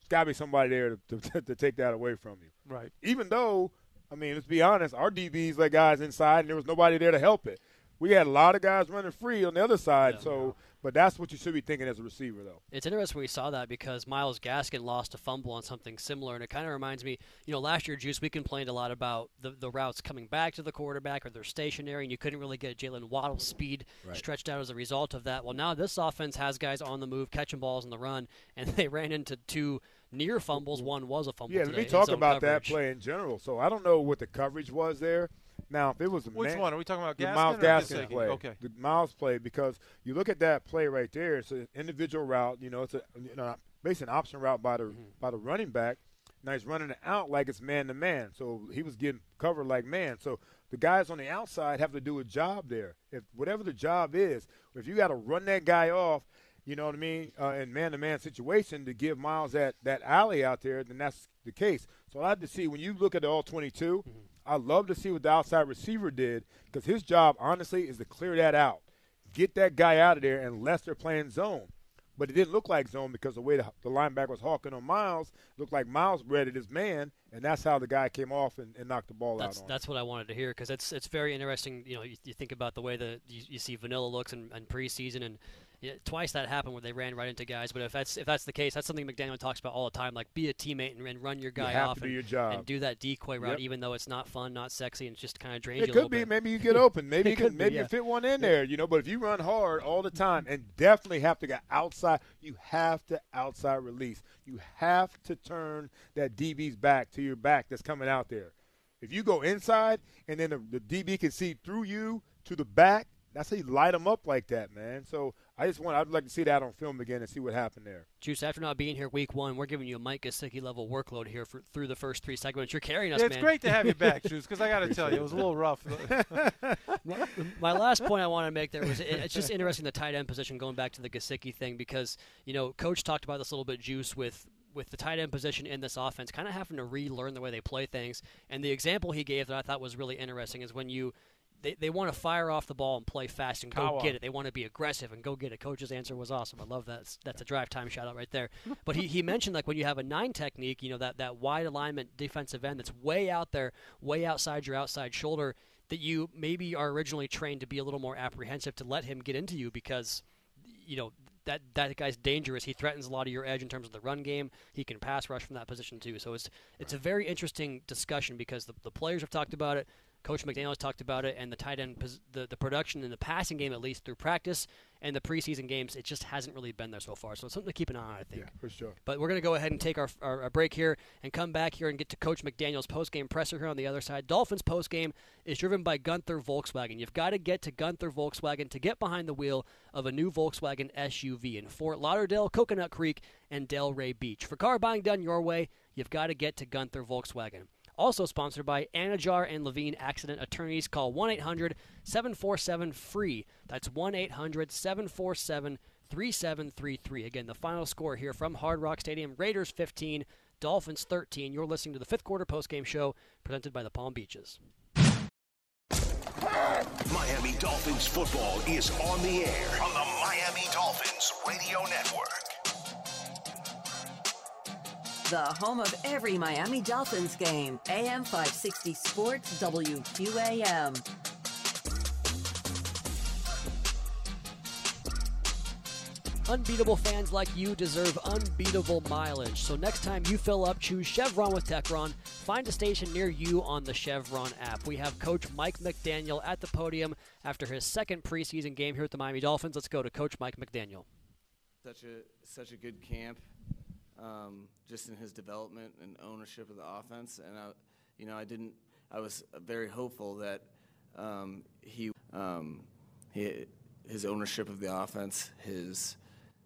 there's got to be somebody there to, to, to take that away from you. Right. Even though, I mean, let's be honest, our DBs let guys inside, and there was nobody there to help it. We had a lot of guys running free on the other side. so, but that's what you should be thinking as a receiver, though. It's interesting we saw that because Myles Gaskin lost a fumble on something similar, and it kind of reminds me, you know, last year, Juice, we complained a lot about the, the routes coming back to the quarterback or they're stationary, and you couldn't really get Jalen Waddle's speed Right. stretched out as a result of that. Well, now this offense has guys on the move, catching balls in the run, and they ran into two near fumbles. One was a fumble. Yeah, today let me talk about that play in general. So I don't know what the coverage was there. Now, if it was a Which man- one? Are we talking about the Gaskin Myles Gaskin play? Okay. the Myles play because you look at that play right there. It's an individual route. You know, it's a you know basically an option route by the Mm-hmm. by the running back. Now he's running it out like it's man to man. So he was getting covered like man. So the guys on the outside have to do a job there. If whatever the job is, if you got to run that guy off, you know what I mean, uh, in man to man situation to give Myles that that alley out there, then that's the case. So I had to see when you look at the all 22. I love to see what the outside receiver did because his job, honestly, is to clear that out, get that guy out of there unless they're playing zone. But it didn't look like zone because the way the, the linebacker was hawking on Myles looked like Myles read his man, and that's how the guy came off and, and knocked the ball that's, out. On That's him. what I wanted to hear because it's it's very interesting. You know, you, you think about the way that you, you see Vanilla looks in, in preseason, and yeah, twice that happened where they ran right into guys. But if that's if that's the case, that's something McDaniel talks about all the time. Like be a teammate and, and run your guy have off and, do and do that decoy route, Yep. even though it's not fun, not sexy, and it just kind of drains It you could be. bit. Maybe you get open. Maybe you can, be, maybe yeah. you fit one in there, you know. But if you run hard all the time and definitely have to get outside, you have to outside release. You have to turn that DB's back to your back that's coming out there. If you go inside and then the, the DB can see through you to the back, that's how you light them up like that, man. So I just want I'd like to see that on film again and see what happened there. Juice, after not being here week one, we're giving you a Mike Gesicki level workload here for through the first three segments. You're carrying us, Yeah, it's man. great to have you back, Juice, because I got to tell you, it was a little rough. my, my last point I want to make there was it, it's just interesting the tight end position going back to the Gesicki thing because you know coach talked about this a little bit juice with with the tight end position in this offense kind of having to relearn the way they play things and the example he gave that I thought was really interesting is when you they, they want to fire off the ball and play fast and go Kawa. get it. They want to be aggressive and go get it. Coach's answer was awesome. I love that. That's- That's a drive time shout out right there. But he, he mentioned like when you have a nine technique, you know that that wide alignment defensive end that's way out there, way outside your outside shoulder, that you maybe are originally trained to be a little more apprehensive to let him get into you because you know that that guy's dangerous. He threatens a lot of your edge in terms of the run game. He can pass rush from that position too. So it's it's a very interesting discussion because the, the players have talked about it. Coach McDaniel has talked about it, and the tight end, the, the production in the passing game, at least through practice and the preseason games, it just hasn't really been there so far. So it's something to keep an eye on, I think. Yeah, for sure. But we're going to go ahead and take our, our, our break here and come back here and get to Coach McDaniel's post-game presser here on the other side. Dolphins post-game is driven by Gunther Volkswagen. You've got to get to Gunther Volkswagen to get behind the wheel of a new Volkswagen SUV in Fort Lauderdale, Coconut Creek, and Delray Beach. For car buying done your way, you've got to get to Gunther Volkswagen. Also sponsored by Anidjar and Levine Accident Attorneys. Call 1 800 747 FREE. That's 1 800 747 3733. Again, the final score here from Hard Rock Stadium Raiders 15, Dolphins 13. You're listening to the fifth quarter postgame show presented by the Palm Beaches. Miami Dolphins football is on the air on the Miami Dolphins Radio Network. The home of every Miami Dolphins game. AM 560 Sports WQAM. Unbeatable fans like you deserve unbeatable mileage. So next time you fill up, choose Chevron with Techron. Find a station near you on the Chevron app. We have Coach Mike McDaniel at the podium after his second preseason game here at the Miami Dolphins. Let's go to Coach Mike McDaniel. Such a such a good camp, um, just in his development and ownership of the offense. And I, you know, I didn't. I was very hopeful that um, he, um, he, his ownership of the offense, his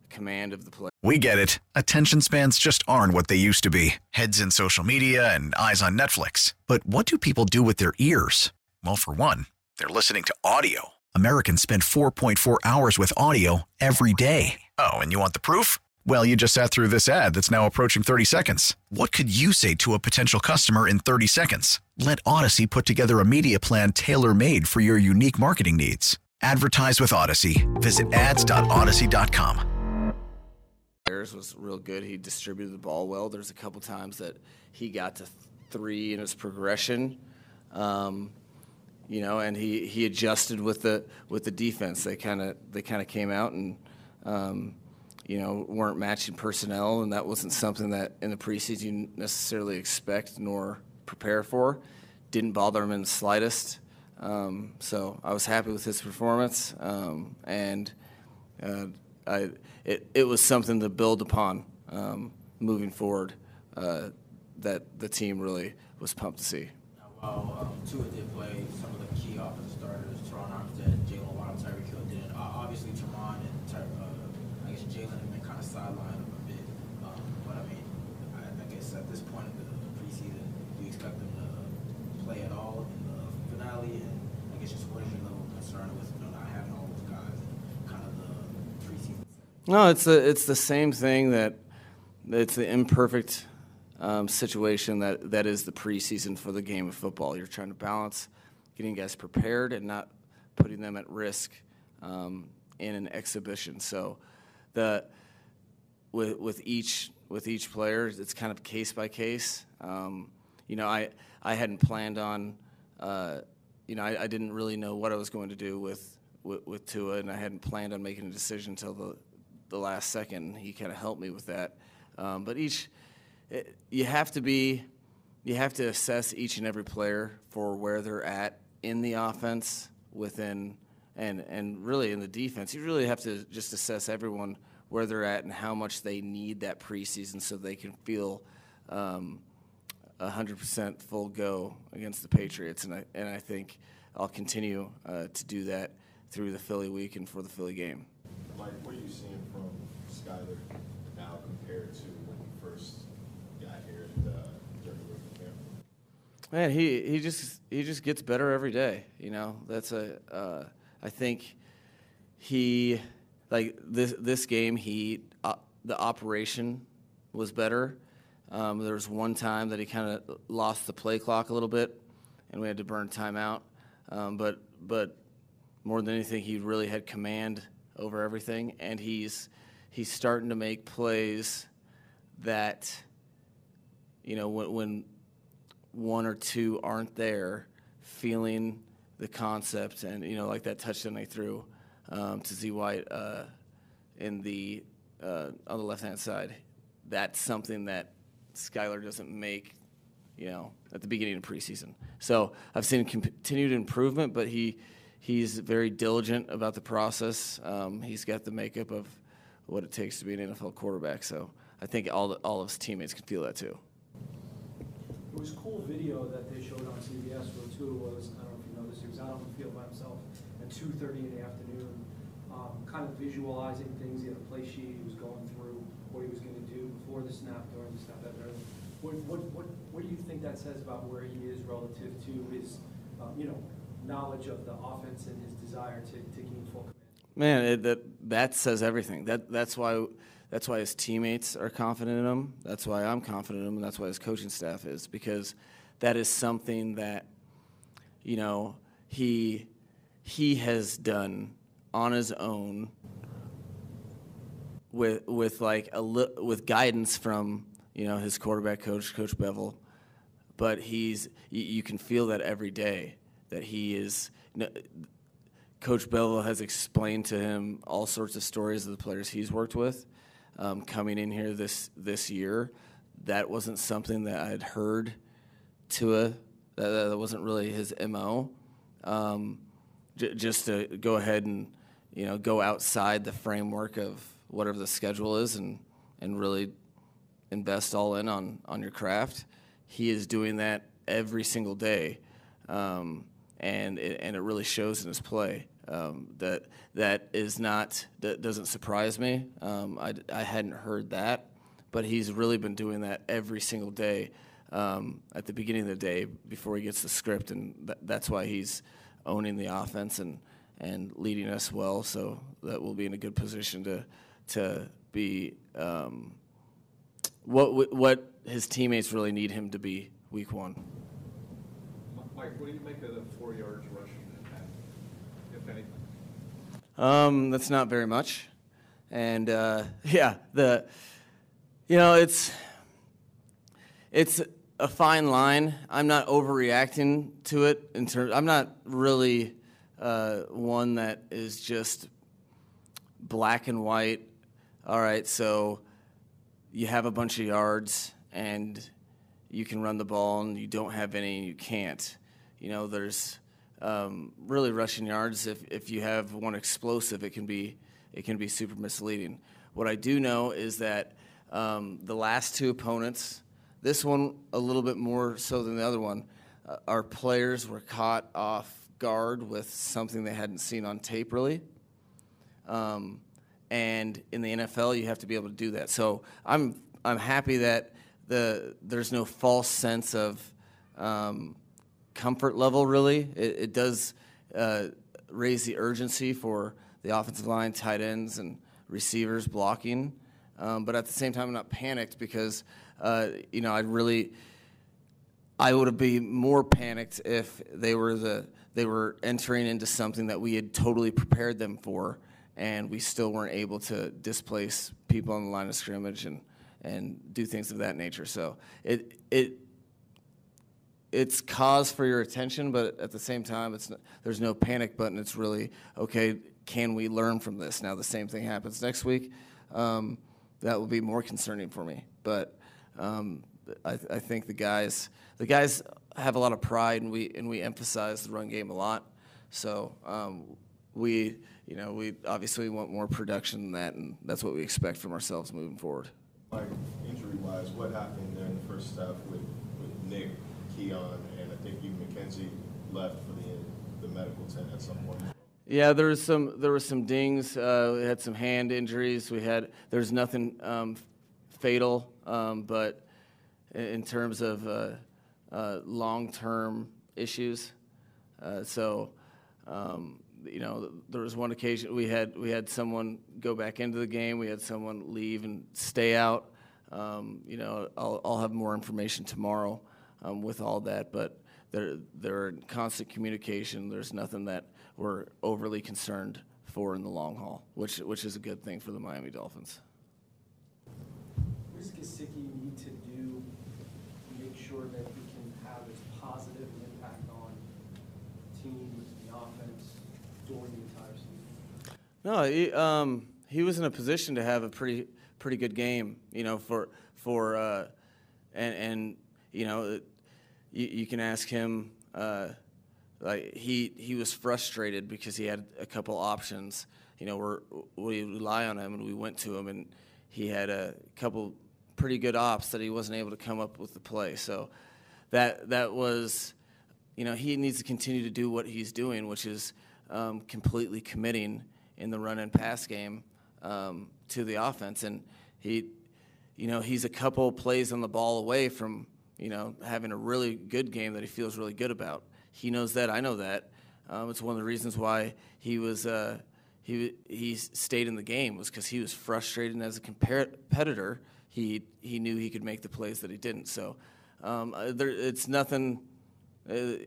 command of the play. We get it. Attention spans just aren't what they used to be heads in social media and eyes on Netflix. But what do people do with their ears? Well, for one, they're listening to audio. Americans spend 4.4 hours with audio every day. Oh, and you want the proof? Well, you just sat through this ad that's now approaching 30 seconds. What could you say to a potential customer in 30 seconds? Let Odyssey put together a media plan tailor made for your unique marketing needs. Advertise with Odyssey. Visit ads.odyssey.com. Bears was real good. He distributed the ball well. There's a couple times that he got to three in his progression, um, you know, and he, he adjusted with the with the defense. They kind of they kind of came out and um, you know weren't matching personnel, and that wasn't something that in the preseason you necessarily expect nor prepare for. Didn't bother him in the slightest. Um, so I was happy with his performance, um, and uh, I, it, it was something to build upon um, moving forward uh, that the team really was pumped to see. While um, Tua did play some of the key offensive starters, Terron Armstead, Jalen Waddle, Tyreek Hill didn't. Uh, obviously, Terron and Ty- uh, I guess Jalen have been kind of sidelined a bit. Um, but I mean, I, I guess at this point in the, the preseason, do you expect them to play at all in the finale? And I guess just what is your level of concern with you know, not having all those guys and kind of the preseason? No, it's the it's the same thing that it's the imperfect um, situation that, that is the preseason for the game of football. You're trying to balance getting guys prepared and not putting them at risk um, in an exhibition. So the with with each with each player, it's kind of case by case. Um, you know, I I hadn't planned on. Uh, you know, I, I, didn't really know what I was going to do with, with, with Tua, and I hadn't planned on making a decision until the the last second. He kind of helped me with that. Um, but each, it, you have to be, you have to assess each and every player for where they're at in the offense, within, and and really in the defense. You really have to just assess everyone where they're at and how much they need that preseason so they can feel. Um, 100% full go against the Patriots, and I, and I think I'll continue uh, to do that through the Philly week and for the Philly game. Mike, what are you seeing from Skylar now compared to when you first got here and, uh, during the rookie camp? Man, he, he just he just gets better every day. You know, that's a uh, I think he like this this game he uh, the operation was better. Um, there was one time that he kind of lost the play clock a little bit, and we had to burn timeout. Um, but but more than anything, he really had command over everything, and he's he's starting to make plays that you know when, when one or two aren't there, feeling the concept, and you know like that touchdown they threw um, to Z White uh, in the uh, on the left hand side. That's something that Skylar doesn't make, you know, at the beginning of preseason. So I've seen continued improvement, but he he's very diligent about the process. Um, he's got the makeup of what it takes to be an NFL quarterback. So I think all the, all of his teammates can feel that too. It was cool video that they showed on CBS where Tua was, I don't know if you noticed, he was out on the field by himself at 2.30 in the afternoon, um, kind of visualizing things. He had a play sheet. He was going through what he was going to do before the snap, during the snap, after. What, what, what, what do you think that says about where he is relative to his, um, you know, knowledge of the offense and his desire to, to gain full command. Man, it, that that says everything. That that's why that's why his teammates are confident in him. That's why I'm confident in him, and that's why his coaching staff is because that is something that you know he he has done on his own with with like a li- with guidance from you know his quarterback coach, Coach Bevell. But he's you, you can feel that every day that he is. Coach Bevell has explained to him all sorts of stories of the players he's worked with um, coming in here this this year. That wasn't something that I'd heard to a that, that wasn't really his mo. Um, j- just to go ahead and you know go outside the framework of whatever the schedule is and and really invest all in on on your craft. He is doing that every single day. Um, and it, and it really shows in his play. Um, that that is not that doesn't surprise me. Um, I, I hadn't heard that, but he's really been doing that every single day um, at the beginning of the day before he gets the script, and th- that's why he's owning the offense and and leading us well. So that we'll be in a good position to to be um, what what his teammates really need him to be week one. Mike, what do you make of the four yards rushing impact, if anything? Um, that's not very much, and uh, yeah, the you know it's it's a fine line. I'm not overreacting to it in terms. I'm not really uh, one that is just black and white. All right, so you have a bunch of yards and you can run the ball, and you don't have any, and you can't. You know, there's um, really rushing yards. If, if you have one explosive, it can be it can be super misleading. What I do know is that um, the last two opponents, this one a little bit more so than the other one, uh, our players were caught off guard with something they hadn't seen on tape really. Um, and in the NFL, you have to be able to do that. So I'm I'm happy that the there's no false sense of um, comfort level, really. It, it does uh, raise the urgency for the offensive line, tight ends, and receivers blocking. Um, but at the same time, I'm not panicked because uh, you know I really I would be more panicked if they were the they were entering into something that we had totally prepared them for, and we still weren't able to displace people on the line of scrimmage and and do things of that nature. So it it it's cause for your attention, but at the same time, it's there's no panic button. It's really okay. Can we learn from this? Now the same thing happens next week. Um, that will be more concerning for me. But um, I, I think the guys the guys have a lot of pride, and we and we emphasize the run game a lot. So um, we you know we obviously want more production than that, and that's what we expect from ourselves moving forward. Like injury wise, what happened during the first half with, with Nick, Keon, and I think even McKenzie left for the the medical tent at some point. Yeah, there was some there was some dings. Uh, we had some hand injuries. We had there's nothing um, fatal, um, but in, in terms of uh, uh, long term issues, uh, so um, you know there was one occasion we had we had someone go back into the game. We had someone leave and stay out. Um, you know, I'll, I'll have more information tomorrow um, with all that, but they're they're in constant communication. There's nothing that we're overly concerned for in the long haul, which which is a good thing for the Miami Dolphins. What does Gesicki need to do to make sure that he can have as positive an impact on the team, the offense during the entire season? No, he, um, he was in a position to have a pretty pretty good game, you know, for for uh, and and you know, you, you can ask him. Uh, like he he was frustrated because he had a couple options. You know, we're, we rely on him, and we went to him, and he had a couple pretty good ops that he wasn't able to come up with the play. So that that was, you know, he needs to continue to do what he's doing, which is um, completely committing in the run and pass game um, to the offense, and he, you know, he's a couple plays on the ball away from you know having a really good game that he feels really good about. He knows that. I know that. Um, it's one of the reasons why he was uh, he he stayed in the game was because he was frustrated as a competitor. He he knew he could make the plays that he didn't. So um, uh, there, it's nothing. Uh,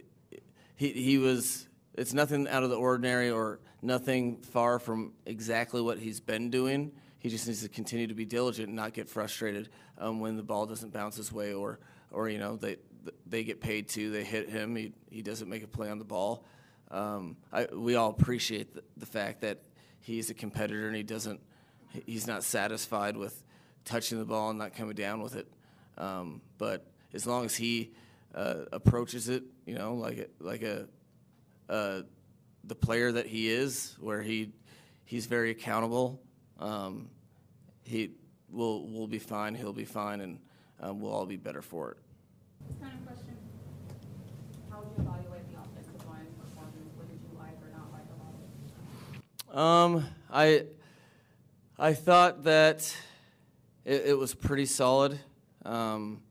he he was. It's nothing out of the ordinary or nothing far from exactly what he's been doing. He just needs to continue to be diligent and not get frustrated um, when the ball doesn't bounce his way or or you know they they get paid to. They hit him. He, he doesn't make a play on the ball. Um, I, we all appreciate the, the, fact that he's a competitor and he doesn't. He's not satisfied with touching the ball and not coming down with it. Um, but as long as he uh, approaches it, you know, like a, like a uh, the player that he is, where he he's very accountable. Um, he will will be fine. He'll be fine, and um, we'll all be better for it. Kind of question, how would you evaluate the offensive line performance? What did you like or not like about it? Um, I I thought that it, it was pretty solid um,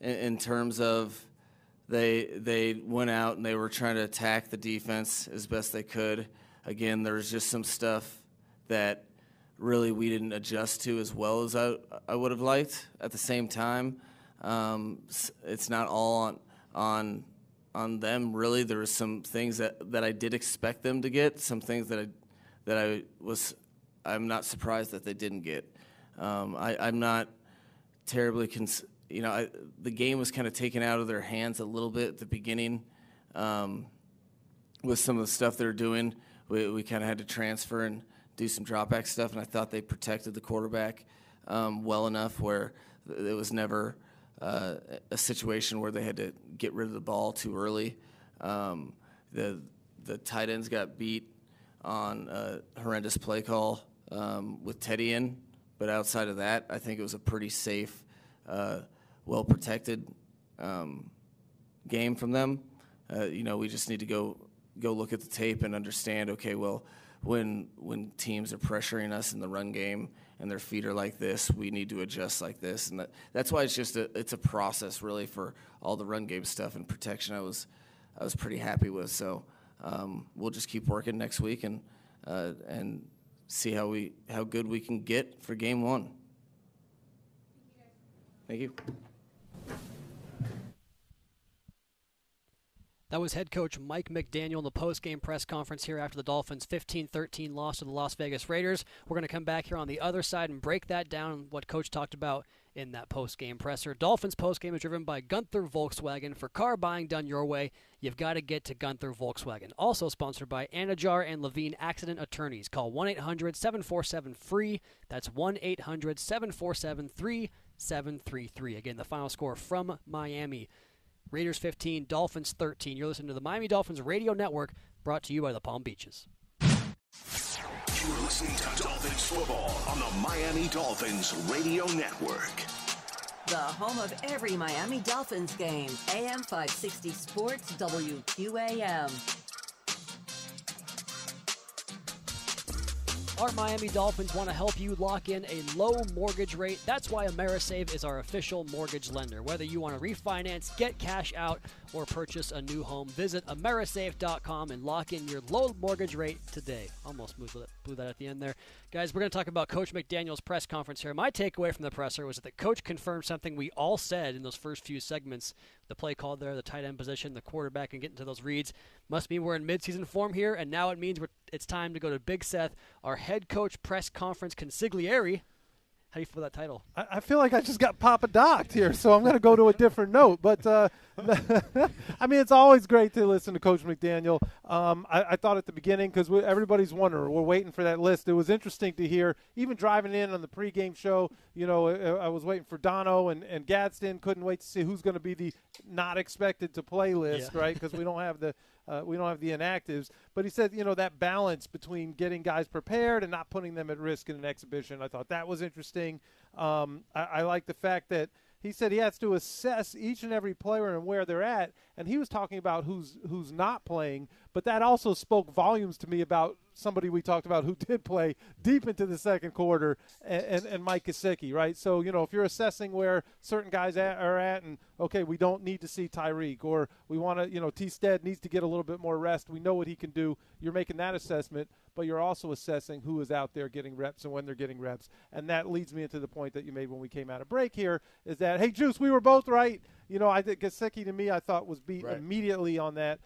in, in, terms of they they went out and they were trying to attack the defense as best they could. Again, there was just some stuff that really we didn't adjust to as well as I, I would have liked. At the same time, um, it's not all on on on them really. There were some things that, that I did expect them to get, some things that I that I was I'm not surprised that they didn't get. Um, I, I'm not terribly cons- you know I, the game was kind of taken out of their hands a little bit at the beginning um, with some of the stuff they were doing. We, we kind of had to transfer and do some dropback stuff, and I thought they protected the quarterback um, well enough where it was never uh, a situation where they had to get rid of the ball too early. Um, the the tight ends got beat on a horrendous play call um, with Teddy in, but outside of that, I think it was a pretty safe, uh, well protected um, game from them. Uh, you know, we just need to go go look at the tape and understand. Okay, well, when when teams are pressuring us in the run game and their feet are like this, we need to adjust like this, and that, that's why it's just a it's a process really for all the run game stuff and protection. I was I was pretty happy with, so um, we'll just keep working next week and uh, and see how we how good we can get for game one. Thank you. That was head coach Mike McDaniel in the post-game press conference here after the Dolphins' 15-13 loss to the Las Vegas Raiders. We're going to come back here on the other side and break that down, what coach talked about in that post-game presser. Dolphins post-game is driven by Gunther Volkswagen. For car buying done your way, you've got to get to Gunther Volkswagen. Also sponsored by Anidjar and Levine Accident Attorneys. Call 1-800-747-FREE. That's 1-800-747-3733. Again, the final score from Miami. Raiders 15, Dolphins 13. You're listening to the Miami Dolphins Radio Network, brought to you by the Palm Beaches. You're listening to Dolphins football on the Miami Dolphins Radio Network. The home of every Miami Dolphins game. AM 560 Sports WQAM. Our Miami Dolphins want to help you lock in a low mortgage rate. That's why Amerisave is our official mortgage lender. Whether you want to refinance, get cash out, or purchase a new home, visit Amerisave.com and lock in your low mortgage rate today. Almost blew that, at the end there. Guys, we're going to talk about Coach McDaniel's press conference here. My takeaway from the presser was that the coach confirmed something we all said in those first few segments. The play called there, the tight end position, the quarterback, and getting to those reads. Must mean we're in midseason form here, and now it means it's time to go to Big Seth, our head coach press conference consigliere. How do you feel that title? I, I feel like I just got Papa Docked here, so I'm going to go to a different note. But uh, I mean, it's always great to listen to Coach McDaniel. Um, I, I, thought at the beginning because everybody's wondering, we're waiting for that list. It was interesting to hear, even driving in on the pregame show. You know, I, I was waiting for Dono and, and Gadsden. Couldn't wait to see who's going to be the not expected to play list, Yeah. right? Because we don't have the uh, we don't have the inactives. But he said, you know, that balance between getting guys prepared and not putting them at risk in an exhibition. I thought that was interesting. Um, I, I like the fact that he said he has to assess each and every player and where they're at, and he was talking about who's who's not playing. But that also spoke volumes to me about somebody we talked about who did play deep into the second quarter, and, and, and Mike Gesicki, right? So you know if you're assessing where certain guys at, are at, and okay, we don't need to see Tyreek, or we want to, you know, T. Stead needs to get a little bit more rest. We know what he can do. You're making that assessment, but you're also assessing who is out there getting reps and when they're getting reps, and that leads me into the point that you made when we came out of break here is that hey, Juice, we were both right. You know, I think Gesicki to me, I thought was beat Right. immediately on that.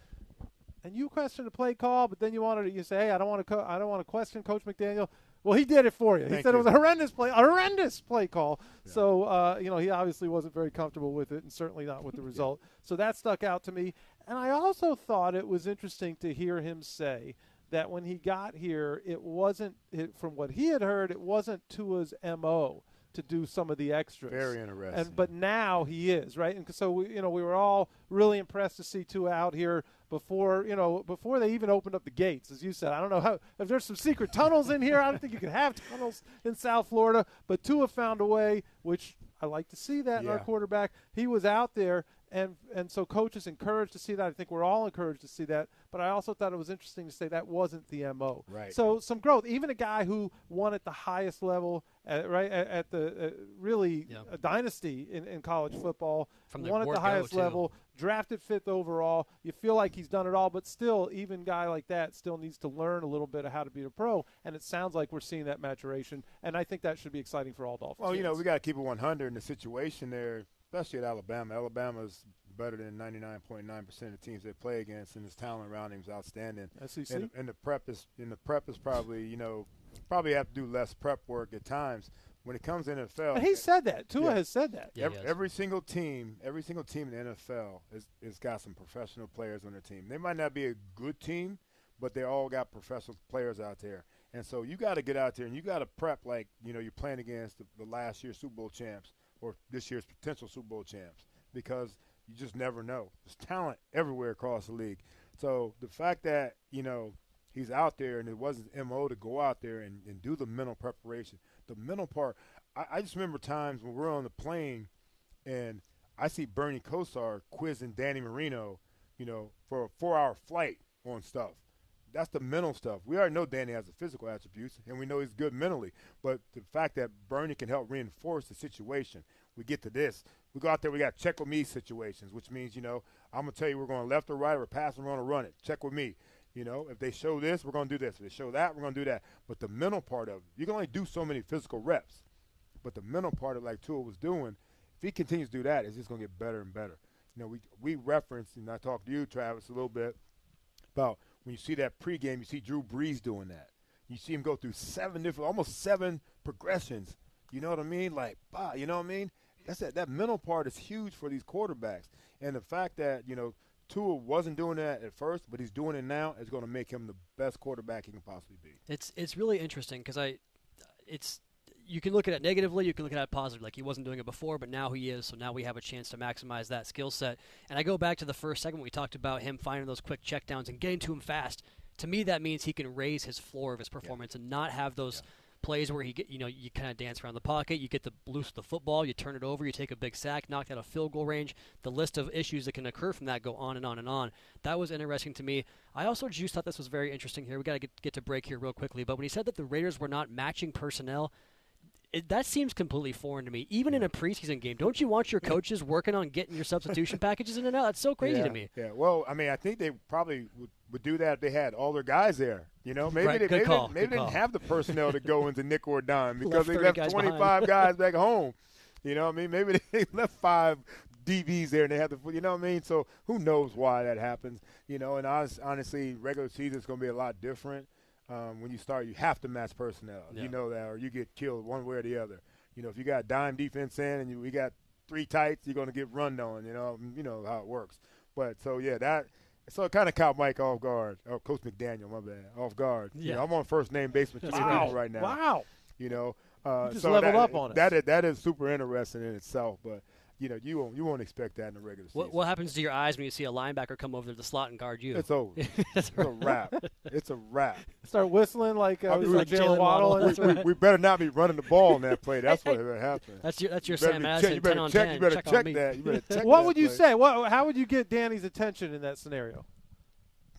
And you questioned the play call, but then you wanted to, you say, hey, I don't want to, co- I don't want to question Coach McDaniel. Well, he did it for you. he Thank said it was a horrendous play, a horrendous play call. So, uh, you know, he obviously wasn't very comfortable with it, and certainly not with the result. So that stuck out to me. And I also thought it was interesting to hear him say that when he got here, it wasn't, it, from what he had heard, it wasn't Tua's mo to do some of the extras. Very interesting. And but now he is right, and so we, you know we were all really impressed to see Tua out here before you know before they even opened up the gates, as you said. I don't know how if there's some secret tunnels in here. I don't think you can have tunnels in South Florida, but Tua found a way, which I like to see that in our quarterback. He was out there. And and so coach is encouraged to see that. I think we're all encouraged to see that. But I also thought it was interesting to say that wasn't the mo. Right. So some growth. Even a guy who won at the highest level, at, right at, at the uh, really a dynasty in, in college football, From won at the highest too. level, drafted fifth overall. You feel like he's done it all, but still, even guy like that still needs to learn a little bit of how to be a pro. And it sounds like we're seeing that maturation, and I think that should be exciting for all Dolphins. Well, you know, we got to keep it 100 in the situation there, especially at Alabama. Alabama's better than 99.9% of the teams they play against, and his talent around him is outstanding. SEC? And, and the prep is, and the prep is probably, you know, probably have to do less prep work at times. When it comes to NFL, And he said that. Tua Yeah. has said that. every, every single team, every single team in the NFL is, is got some professional players on their team. They might not be a good team, but they all got professional players out there. And so you got to get out there and you got to prep like you know you're playing against the, the last year's Super Bowl champs or this year's potential Super Bowl champs because you just never know. There's talent everywhere across the league. So the fact that you know he's out there and it wasn't mo to go out there and, and do the mental preparation the mental part I, I just remember times when we're on the plane and i see bernie kosar quizzing danny marino you know for a four hour flight on stuff that's the mental stuff we already know danny has the physical attributes and we know he's good mentally but the fact that bernie can help reinforce the situation we get to this we go out there we got check with me situations which means you know i'm going to tell you we're going left or right we're passing we're to run it check with me you know, if they show this, we're going to do this. If they show that, we're going to do that. But the mental part of it, you can only do so many physical reps. But the mental part of like Tua was doing if he continues to do that, it's just going to get better and better. You know, we we referenced and I talked to you, Travis, a little bit about when you see that pregame, you see Drew Brees doing that. You see him go through seven different, almost seven progressions. You know what I mean? Like, bah, you know what I mean? That's that. That mental part is huge for these quarterbacks, and the fact that you know Tua wasn't doing that at first, but he's doing it now is going to make him the best quarterback he can possibly be. It's it's really interesting because I, it's you can look at it negatively, you can look at it positively. Like he wasn't doing it before, but now he is. So now we have a chance to maximize that skill set. And I go back to the first segment we talked about him finding those quick checkdowns and getting to him fast. To me, that means he can raise his floor of his performance yeah. and not have those. Yeah plays where he get you know you kind of dance around the pocket, you get the loose the football, you turn it over, you take a big sack, knock out a field goal range. The list of issues that can occur from that go on and on and on. That was interesting to me. I also just thought this was very interesting here. We got to get get to break here real quickly, but when he said that the Raiders were not matching personnel, it, that seems completely foreign to me. Even in a preseason game, don't you want your coaches working on getting your substitution packages in and out? That's so crazy yeah, to me. Yeah. Well, I mean, I think they probably would, would do that if they had all their guys there. You know, maybe right. they, maybe, call. maybe they didn't have the personnel to go into nickel or dime because left they left 25 guys, guys back home. You know what I mean? Maybe they left five DBs there and they have to, you know what I mean? So who knows why that happens? You know, and honestly, regular season is going to be a lot different. Um, when you start, you have to match personnel. Yeah. You know that, or you get killed one way or the other. You know, if you got dime defense in and you, we got three tights, you're going to get run on. You know, you know how it works. But so yeah, that so it kind of caught Mike off guard. Oh, Coach McDaniel, my bad, off guard. Yeah, you know, I'm on first name basis with wow. people right now. Wow. You know, uh, you just so leveled that, up on it. That is, that is super interesting in itself, but you know, you won't you won't expect that in the regular season. What, what happens to your eyes when you see a linebacker come over to the slot and guard you? It's over. it's a wrap. It's a wrap. Start whistling like, uh, like Jalen Waddle. We, we, we, better not be running the ball in that play. That's what happens. That's your that's your you Sam Madison. you better 10 on check, 10. You better check, check, that. You better check what that would you play. say? What? How would you get Danny's attention in that scenario?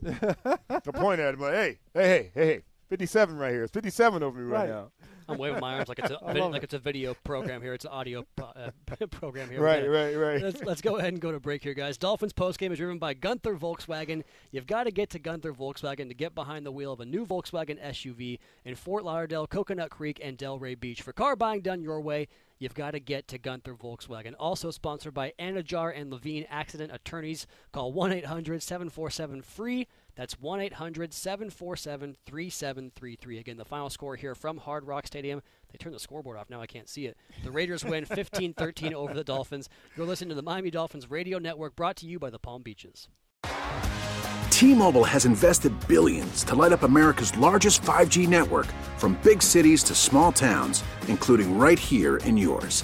to point at him like, hey, hey, hey, hey, hey, 57 right here. It's 57 over me right, Right. now. I'm waving my arms like it's a I vid- love like it's a video program here. It's an audio pro- uh, program here. Right, right, right. Let's, let's go ahead and go to break here, guys. Dolphins postgame is driven by Gunther Volkswagen. You've got to get to Gunther Volkswagen to get behind the wheel of a new Volkswagen SUV in Fort Lauderdale, Coconut Creek, and Delray Beach. For car buying done your way, you've got to get to Gunther Volkswagen. Also sponsored by Anidjar and Levine Accident Attorneys. Call 1 800 747 FREE. That's 1 800 747 3733. Again, the final score here from Hard Rock Stadium. They turned the scoreboard off. Now I can't see it. The Raiders win 15 13 over the Dolphins. You're listening to the Miami Dolphins Radio Network brought to you by the Palm Beaches. T-Mobile has invested billions to light up America's largest 5G network from big cities to small towns, including right here in yours.